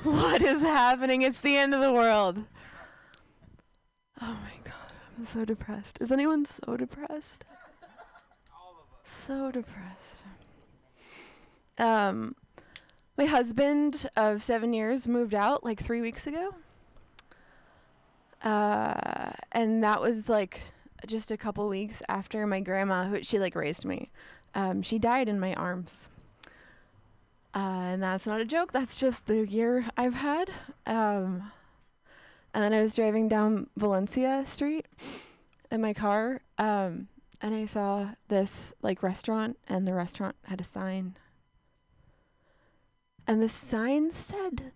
What is happening? It's the end of the world. Oh my god, I'm so depressed. Is anyone so depressed? So depressed. Um, my husband of seven years moved out like three weeks ago. Uh, and that was like just a couple weeks after my grandma, who she like raised me, um, she died in my arms. Uh, and that's not a joke. That's just the year I've had. Um, and then I was driving down Valencia Street in my car, um, and I saw this like restaurant, and the restaurant had a sign. And the sign said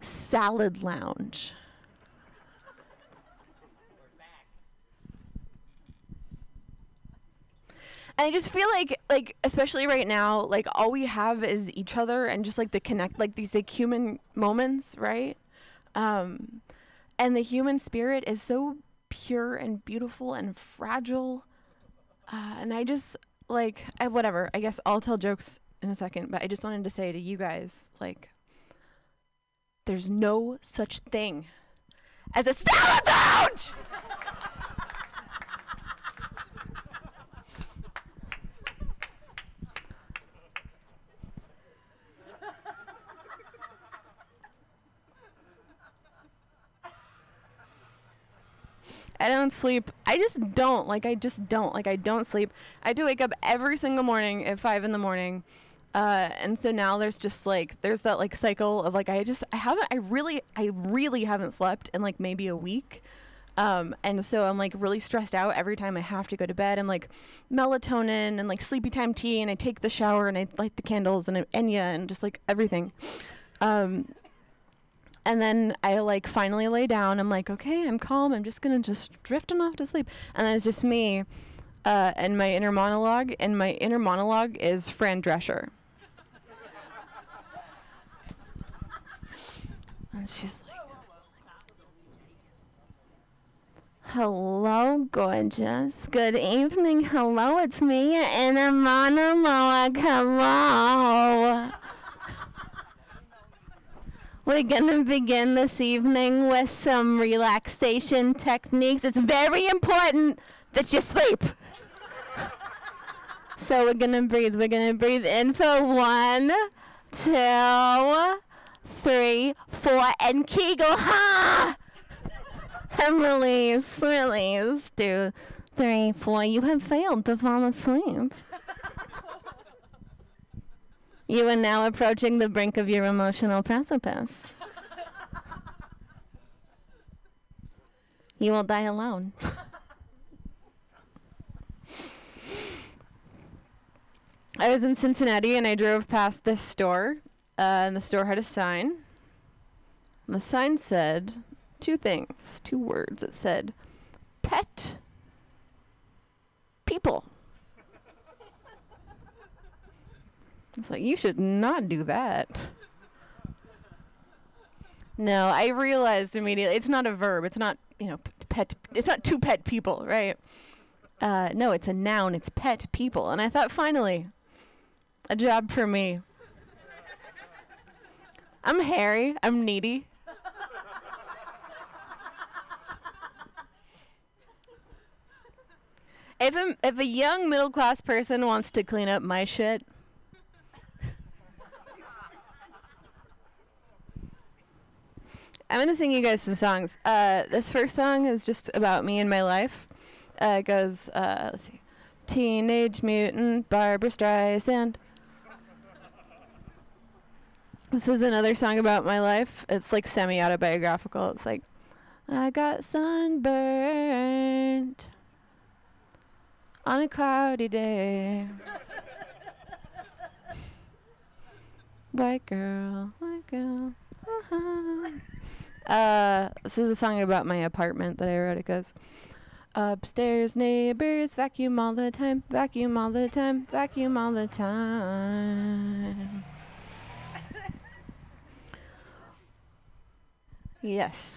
Salad Lounge. I just feel like like especially right now, like all we have is each other and just like the connect like these like human moments, right? Um and the human spirit is so pure and beautiful and fragile. Uh, and I just like I whatever. I guess I'll tell jokes in a second, but I just wanted to say to you guys like there's no such thing as a salad lounge. I don't sleep. I just don't. Like, I just don't. Like, I don't sleep. I do wake up every single morning at five in the morning. Uh, and so now there's just like, there's that like cycle of like, I just, I haven't, I really, I really haven't slept in like maybe a week. Um, and so I'm like really stressed out every time I have to go to bed. I'm like melatonin and like sleepy time tea, and I take the shower and I light the candles and I, Enya and just like everything. Um, and then I like finally lay down. I'm like, okay, I'm calm. I'm just gonna just drifting off to sleep. And then it's just me, uh, and my inner monologue. And my inner monologue is Fran Drescher. and she's like, Hello, gorgeous. Good evening. Hello, it's me, inner monologue. Hello. We're gonna begin this evening with some relaxation techniques. It's very important that you sleep. so we're gonna breathe. We're gonna breathe in for one, two, three, four, and Kegel. Ha! And release, release. Two, three, four. You have failed to fall asleep. You are now approaching the brink of your emotional precipice. you will die alone. I was in Cincinnati and I drove past this store, uh, and the store had a sign. And the sign said two things, two words. It said, pet people. It's like, you should not do that. No, I realized immediately it's not a verb. It's not, you know, pet. It's not two pet people, right? Uh, no, it's a noun. It's pet people. And I thought, finally, a job for me. I'm hairy. I'm needy. if a, if a young middle class person wants to clean up my shit, I'm gonna sing you guys some songs. Uh, this first song is just about me and my life. Uh, it goes, uh, let's see, Teenage Mutant Barbra Streisand. This is another song about my life. It's like semi autobiographical. It's like, I got sunburned on a cloudy day. White girl, white girl. uh-huh. Uh, this is a song about my apartment that I wrote. It goes, Upstairs neighbors vacuum all the time, vacuum all the time, vacuum all the time. yes.